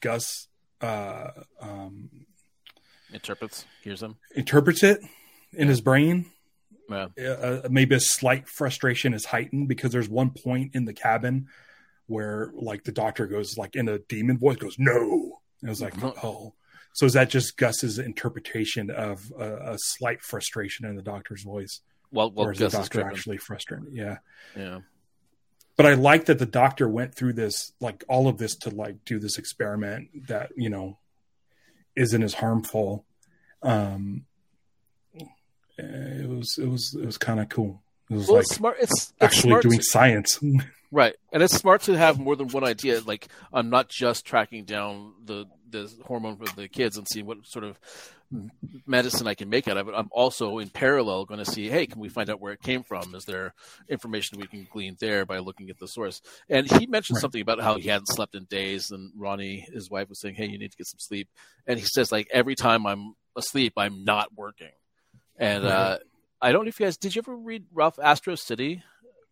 Gus uh, um, interprets, hears him. interprets it in his brain. Yeah. uh, maybe a slight frustration is heightened because there's one point in the cabin where like the doctor goes like in a demon voice goes no and I was like Mhm. oh so is that just Gus's interpretation of a, a slight frustration in the doctor's voice Well, well, or is the Gus is doctor tripping. actually frustrated yeah Yeah. but I like that the doctor went through this like all of this to like do this experiment that you know isn't as harmful um it was it was it was kind of cool it was Well, like it's smart. It's, actually doing to- science. *laughs* Right, and it's smart to have more than one idea. Like I'm not just tracking down the the hormone for the kids and seeing what sort of medicine I can make out of it. I'm also in parallel going to see, hey, can we find out where it came from? Is there information we can glean there by looking at the source? And he mentioned Right. something about how he hadn't slept in days, and Rani, his wife, was saying, hey, you need to get some sleep. And he says, like every time I'm asleep, I'm not working. And uh, I don't know if you guys did you ever read Ralph Astro City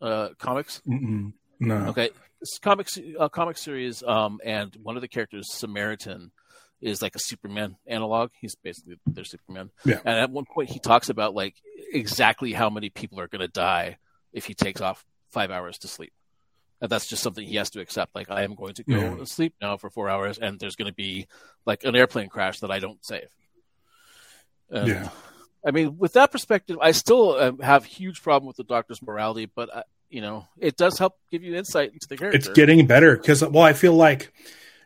uh, comics? Mm-mm. No. Okay, this comic uh, comic series, um, and one of the characters, Samaritan, is like a Superman analog. He's basically their Superman. Yeah. And at one point, he talks about like exactly how many people are going to die if he takes off five hours to sleep. And that's just something he has to accept. Like I am going to go Yeah. to sleep now for four hours, and there's going to be like an airplane crash that I don't save. And, Yeah. I mean, with that perspective, I still um, have huge problem with the Doctor's morality, but uh, you know, it does help give you insight into the character. It's getting better because, well, I feel like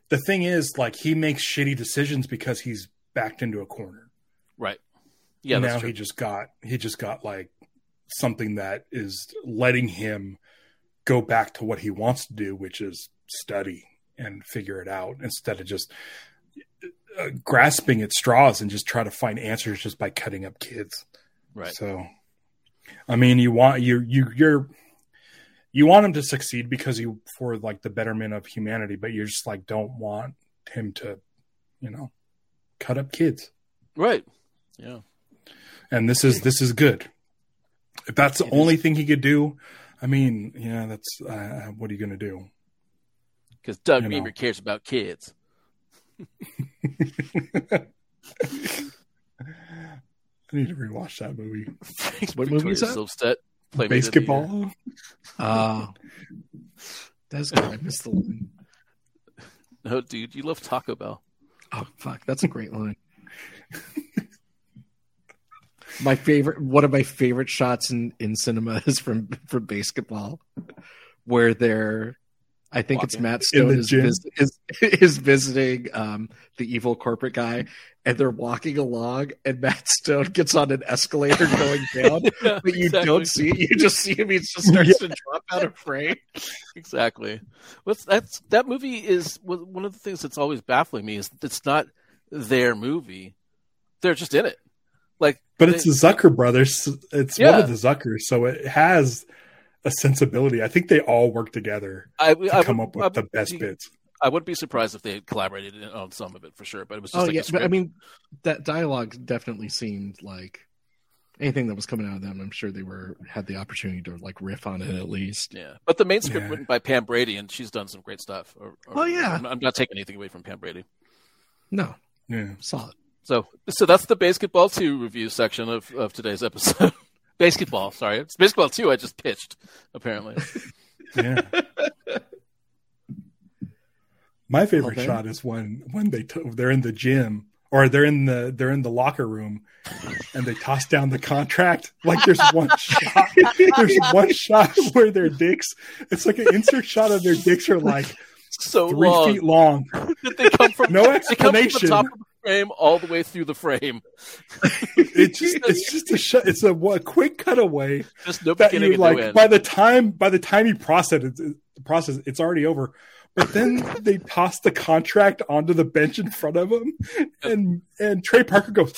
the thing is, like, he makes shitty decisions because he's backed into a corner. right. Yeah, now he just got he just got like something that is letting him go back to what he wants to do, which is study and figure it out instead of just uh, grasping at straws and just try to find answers just by cutting up kids. right. So, I mean, you want you you you're you want him to succeed because you for like the betterment of humanity, but you just like don't want him to, you know, cut up kids. Right. Yeah. And this is this is good. If that's the It only thing he could do, I mean, yeah, that's uh, what are you going to do? Because Doug You know. Cares about kids. *laughs* I need to rewatch that movie. What movie is Victoria that? Silvstedt, Playmate of the Year. BASEketball. Uh, that's good. I missed the line. No, dude, you love Taco Bell. Oh fuck, that's a great line. *laughs* my favorite, one of my favorite shots in in cinema is from from BASEketball, where they're, I think it's Walking. Matt Stone is, vis- is *laughs* is visiting um, the evil corporate guy, and they're walking along, and Matt Stone gets on an escalator going *laughs* down, Yeah, but you exactly. don't see it. You just see him. He just *laughs* starts to drop out of frame. Exactly. What's that's that movie is one of the things that's always baffling me is that it's not their movie. They're just in it. Like, But it's the Zucker brothers. It's one of the Zuckers, so it has a sensibility. I think they all work together I, to I come would- up with I the best be- bits. I wouldn't be surprised if they had collaborated on some of it for sure. But it was just Oh like yeah, a but I mean, that dialogue definitely seemed like anything that was coming out of them. I'm sure they were had the opportunity to like riff on it at least. Yeah, but the main script Yeah. written by Pam Brady, and she's done some great stuff. Or, or- Oh, yeah. I'm, I'm not taking anything away from Pam Brady. No, Yeah. solid. So, so that's the BASEketball two review section of, of today's episode. *laughs* BASEketball, sorry, it's BASEketball too. I just pitched apparently. *laughs* Yeah. My favorite Okay. shot is when when they t- they're in the gym or they're in the they're in the locker room and they toss down the contract. Like there's one *laughs* shot, there's one shot where their dicks. It's like an insert shot of their dicks are like So three long. feet long. Did they come from? No they come from the explanation. top. Frame all the way through the frame. *laughs* It's just it's just a sh- it's a, a quick cutaway Just no beginning you and no end. by the time by the time you process it, it's- process it's already over. But then *laughs* they toss the contract onto the bench in front of him, and and Trey Parker goes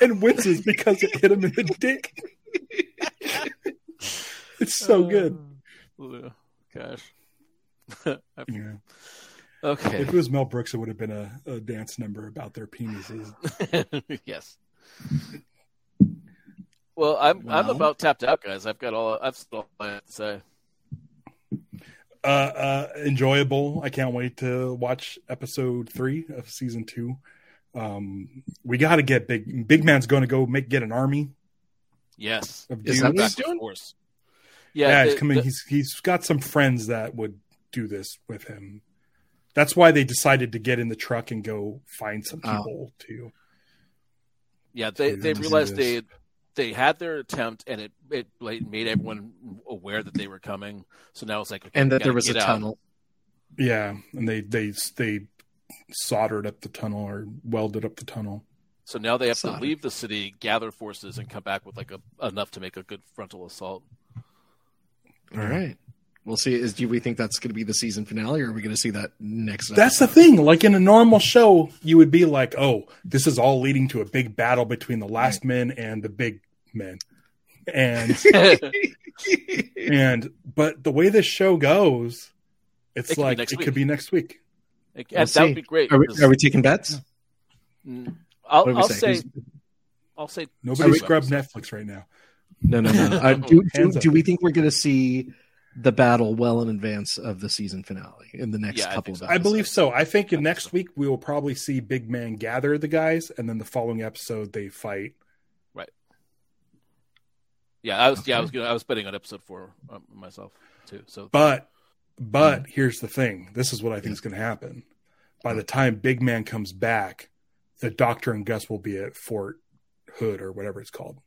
and winces because it hit him in the dick. *laughs* It's so good. Uh, Gosh. Yeah. Okay. If it was Mel Brooks, it would have been a, a dance number about their penises. *laughs* yes. Well, I'm I'm about tapped out, guys. I've got all I've still all I have to say. Uh, uh, enjoyable. I can't wait to watch episode three of season two. Um, we got to get big. Big Man's going to go make get an army Yes. of Is dudes. that what Back he's to doing? force. yeah, Yeah, he's the- coming. the- he's he's got some friends that would do this with him. That's why they decided to get in the truck and go find some Oh. people to. Yeah, they to they realized this. they they had their attempt, and it it like, made everyone aware that they were coming. So now it's like, okay, and we that there was a out. tunnel. Yeah, and they they they soldered up the tunnel or welded up the tunnel. So now they have Solid. to leave the city, gather forces, and come back with like a enough to make a good frontal assault. All right. We'll see. Is do we think that's going to be the season finale, or are we going to see that next? That's the thing. Like in a normal show, you would be like, "Oh, this is all leading to a big battle between the last men and the big men," and *laughs* and but the way this show goes, it's It like it week. could be next week. and We'll that would be great. Are we, are we taking bets? Mm, I'll, What do we I'll say? say, I'll say Nobody two scrub. Netflix right now. No, no, no. Uh, *laughs* do, do, do we think we're going to see the battle well in advance of the season finale in the next Yeah, couple think of so. I believe so. I think in next week we will probably see Big Man gather the guys, and then the following episode they fight. Right. Yeah, I was. Yeah, I was. Gonna, I was betting on episode four um, myself too. So But but here's the thing. This is what I think is going to happen. By the time Big Man comes back, the Doctor and Gus will be at Fort Hood or whatever it's called.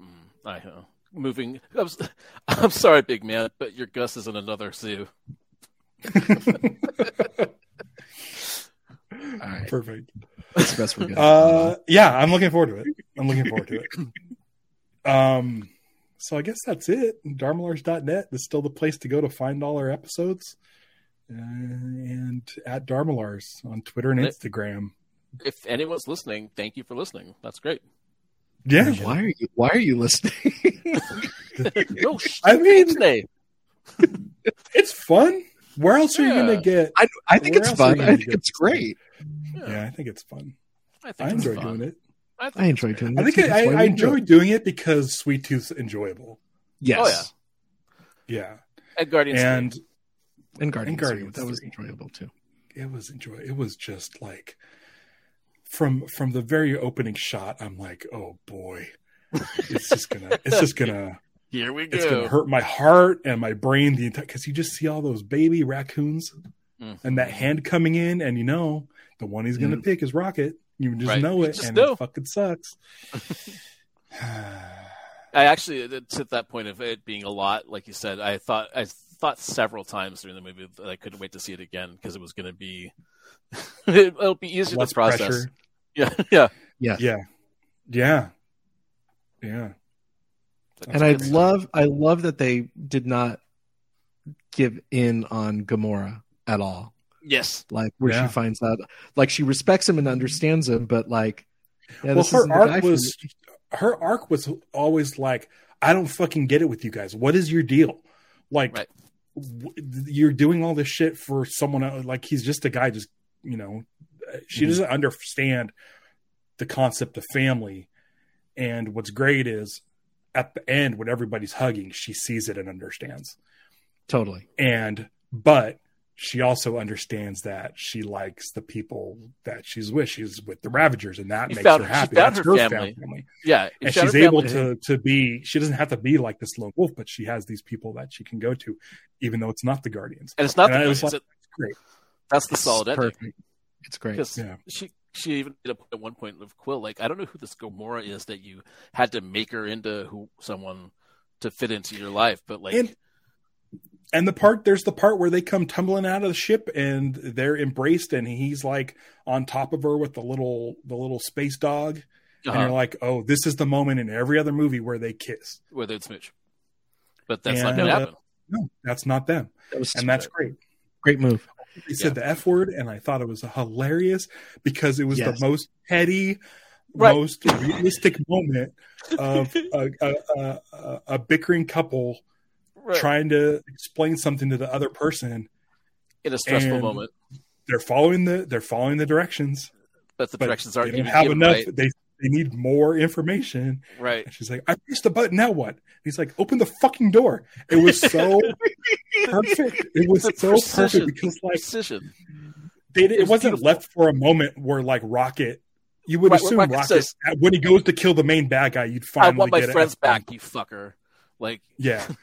mm, I know. Moving. I'm, s- *laughs* I'm sorry, big man, but your Gus is in another zoo. *laughs* All right. Perfect. That's the best we're going Uh, yeah, I'm looking forward to it. I'm looking forward to it. *laughs* Um, so I guess that's it. Dharmalars.net is still the place to go to find all our episodes. Uh, and at Dharmalars on Twitter and Lit- Instagram. If anyone's listening, thank you for listening. That's great. Yeah. Why are you? Why are you listening? *laughs* No, sh- *laughs* I mean, today. *laughs* it's fun. Where else are you going to get? I, I think it's fun. I think it's great. Yeah, I think it's fun. I think I it's enjoy fun. doing it. I, think I enjoy doing. I it. think That's I, why I we do enjoy it. doing it because Sweet Tooth's enjoyable. Yes. Oh, yeah. Yeah, And Guardians. and And Guardians. And Guardians That was enjoyable too. it was enjoy. It was just like from from the very opening shot. I'm like, oh boy, it's just gonna, it's just gonna, *laughs* Here we go. it's gonna hurt my heart and my brain the entire because you just see all those baby raccoons Mhm. and that hand coming in, and you know the one he's gonna Mm. pick is Rocket. You just Right. know it, just and know. it fucking sucks. *sighs* I actually to that point of it being a lot, like you said, I thought I thought several times during the movie that I couldn't wait to see it again because it was going to be *laughs* it'll be easier Less to process. pressure. *laughs* Yeah, yeah. Yeah. Yeah, yeah, yeah. and I love I love that they did not give in on Gamora at all. Yes, Like where Yeah. she finds out, like she respects him and understands him, but like, yeah, well, her isn't the guy arc was her arc was always like, I don't fucking get it with you guys. What is your deal? Like, Right. w- you're doing all this shit for someone else. Like, he's just a guy. Just you know, she Mhm. doesn't understand the concept of family. And what's great is at the end when everybody's hugging, she sees it and understands. totally. And but she also understands that she likes the people that she's with. She's with the Ravagers, and that She makes found- her she happy. found That's her her family. family yeah. and she's able to to be she doesn't have to be like this lone wolf but she has these people that she can go to even though it's not the guardians and it's not and the I Guardians, like, it- great that's the solid perfect. It's great. Yeah. she she even made a point at one point of Quill like I don't know who this Gamora is that you had to make her into who someone to fit into your life, but like And- and the part there's the part where they come tumbling out of the ship and they're embraced and he's like on top of her with the little the little space dog and Uh-huh. you're like oh this is the moment in every other movie where they kiss Where they'd smooch. But that's not And, going to uh, happen. no that's not them That was and that's great great move. They said the f word and i thought it was hilarious because it was Yes. the most petty Right. most realistic moment of a, a, a, a, a bickering couple Right. trying to explain something to the other person In a stressful and- moment. they're following the they're following the directions But the but directions they aren't don't have enough right. they they need more information Right. and she's like i pressed the button now what he's like open the fucking door it was so *laughs* perfect it was The so precision. perfect because like Precision. they, it, was wasn't beautiful. left for a moment where like rocket you would Right, assume Rocket rocket, says- uh, when he goes to kill the main bad guy you'd I finally want my get it. friends back, you fucker. Like yeah *laughs*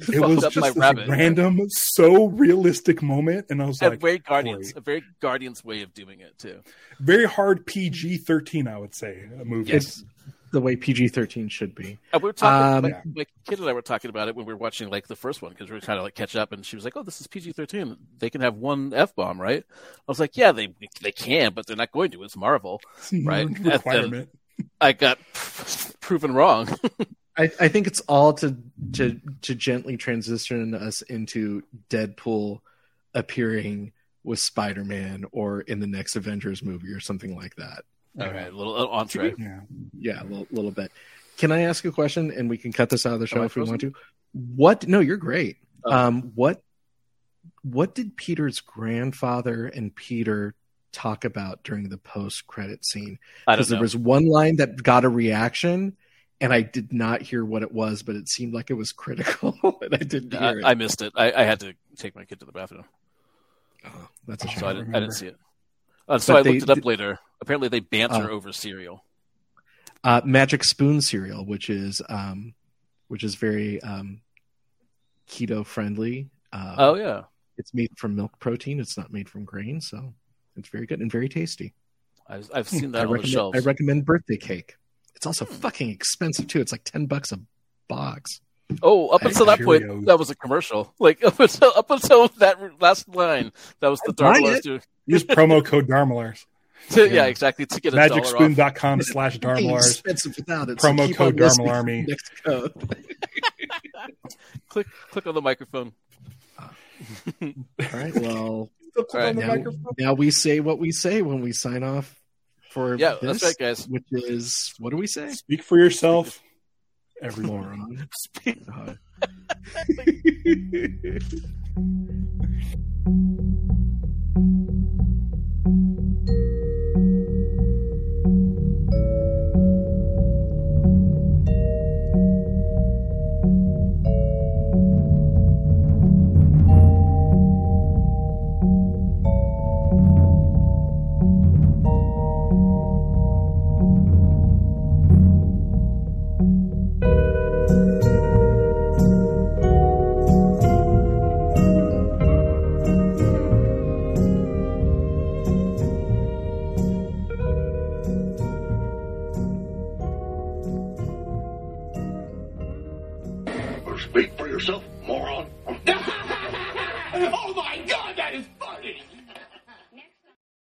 it was up just my this rabbit. random so realistic moment and i was a like very Guardians, great. a very Guardians way of doing it too. very hard pg-13 i would say a movie Yes. The way PG thirteen should be. Uh, we were talking. Um, my, my kid and I were talking about it when we were watching like the first one because we were trying to like catch up, and she was like, "Oh, this is PG thirteen. They can have one f bomb, right?" I was like, "Yeah, they they can, but they're not going to. It's Marvel." Right. Requirement I got *laughs* proven wrong. *laughs* I, I think it's all to to to gently transition us into Deadpool appearing with Spider Man or in the next Avengers movie or something like that. All right, a little, little entree. yeah Yeah, a little, little bit. Can I ask a question and we can cut this out of the show Am if we want to? What? No, you're great. Oh. Um, what? What did Peter's grandfather and Peter talk about during the post credit scene? Because there was one line that got a reaction, and I did not hear what it was, but it seemed like it was critical, *laughs* and I didn't I, hear it. I missed it. I, I had to take my kid to the bathroom, Oh, that's a shame. so I didn't. I didn't see it. Uh, so But I they looked it up later. Apparently, they banter Oh. over cereal. uh, Magic Spoon cereal, which is um, which is very um, keto friendly. Uh, Oh yeah, it's made from milk protein. It's not made from grain, so it's very good and very tasty. I've, I've seen that I on recommend, shelves. I recommend birthday cake. It's also Hmm. fucking expensive too. It's like ten bucks a box. Oh, up until that point, that was a commercial. *laughs* Like up until up until that last line, that was the I'm buying Dark it. to, *laughs* use promo code Dharmalars to *laughs* yeah. Yeah. exactly to get a dollar off. magicspoon.com slash Fucking Dharmalars expensive without it. so Promo code on listening Dharma for Army. the Next code. Click click on the microphone. All right. Well, All right. now, now we say what we say when we sign off for Yeah, this, that's right, guys. which is what do we say? speak for yourself everyone Moron. Uh, *laughs* Speak *laughs*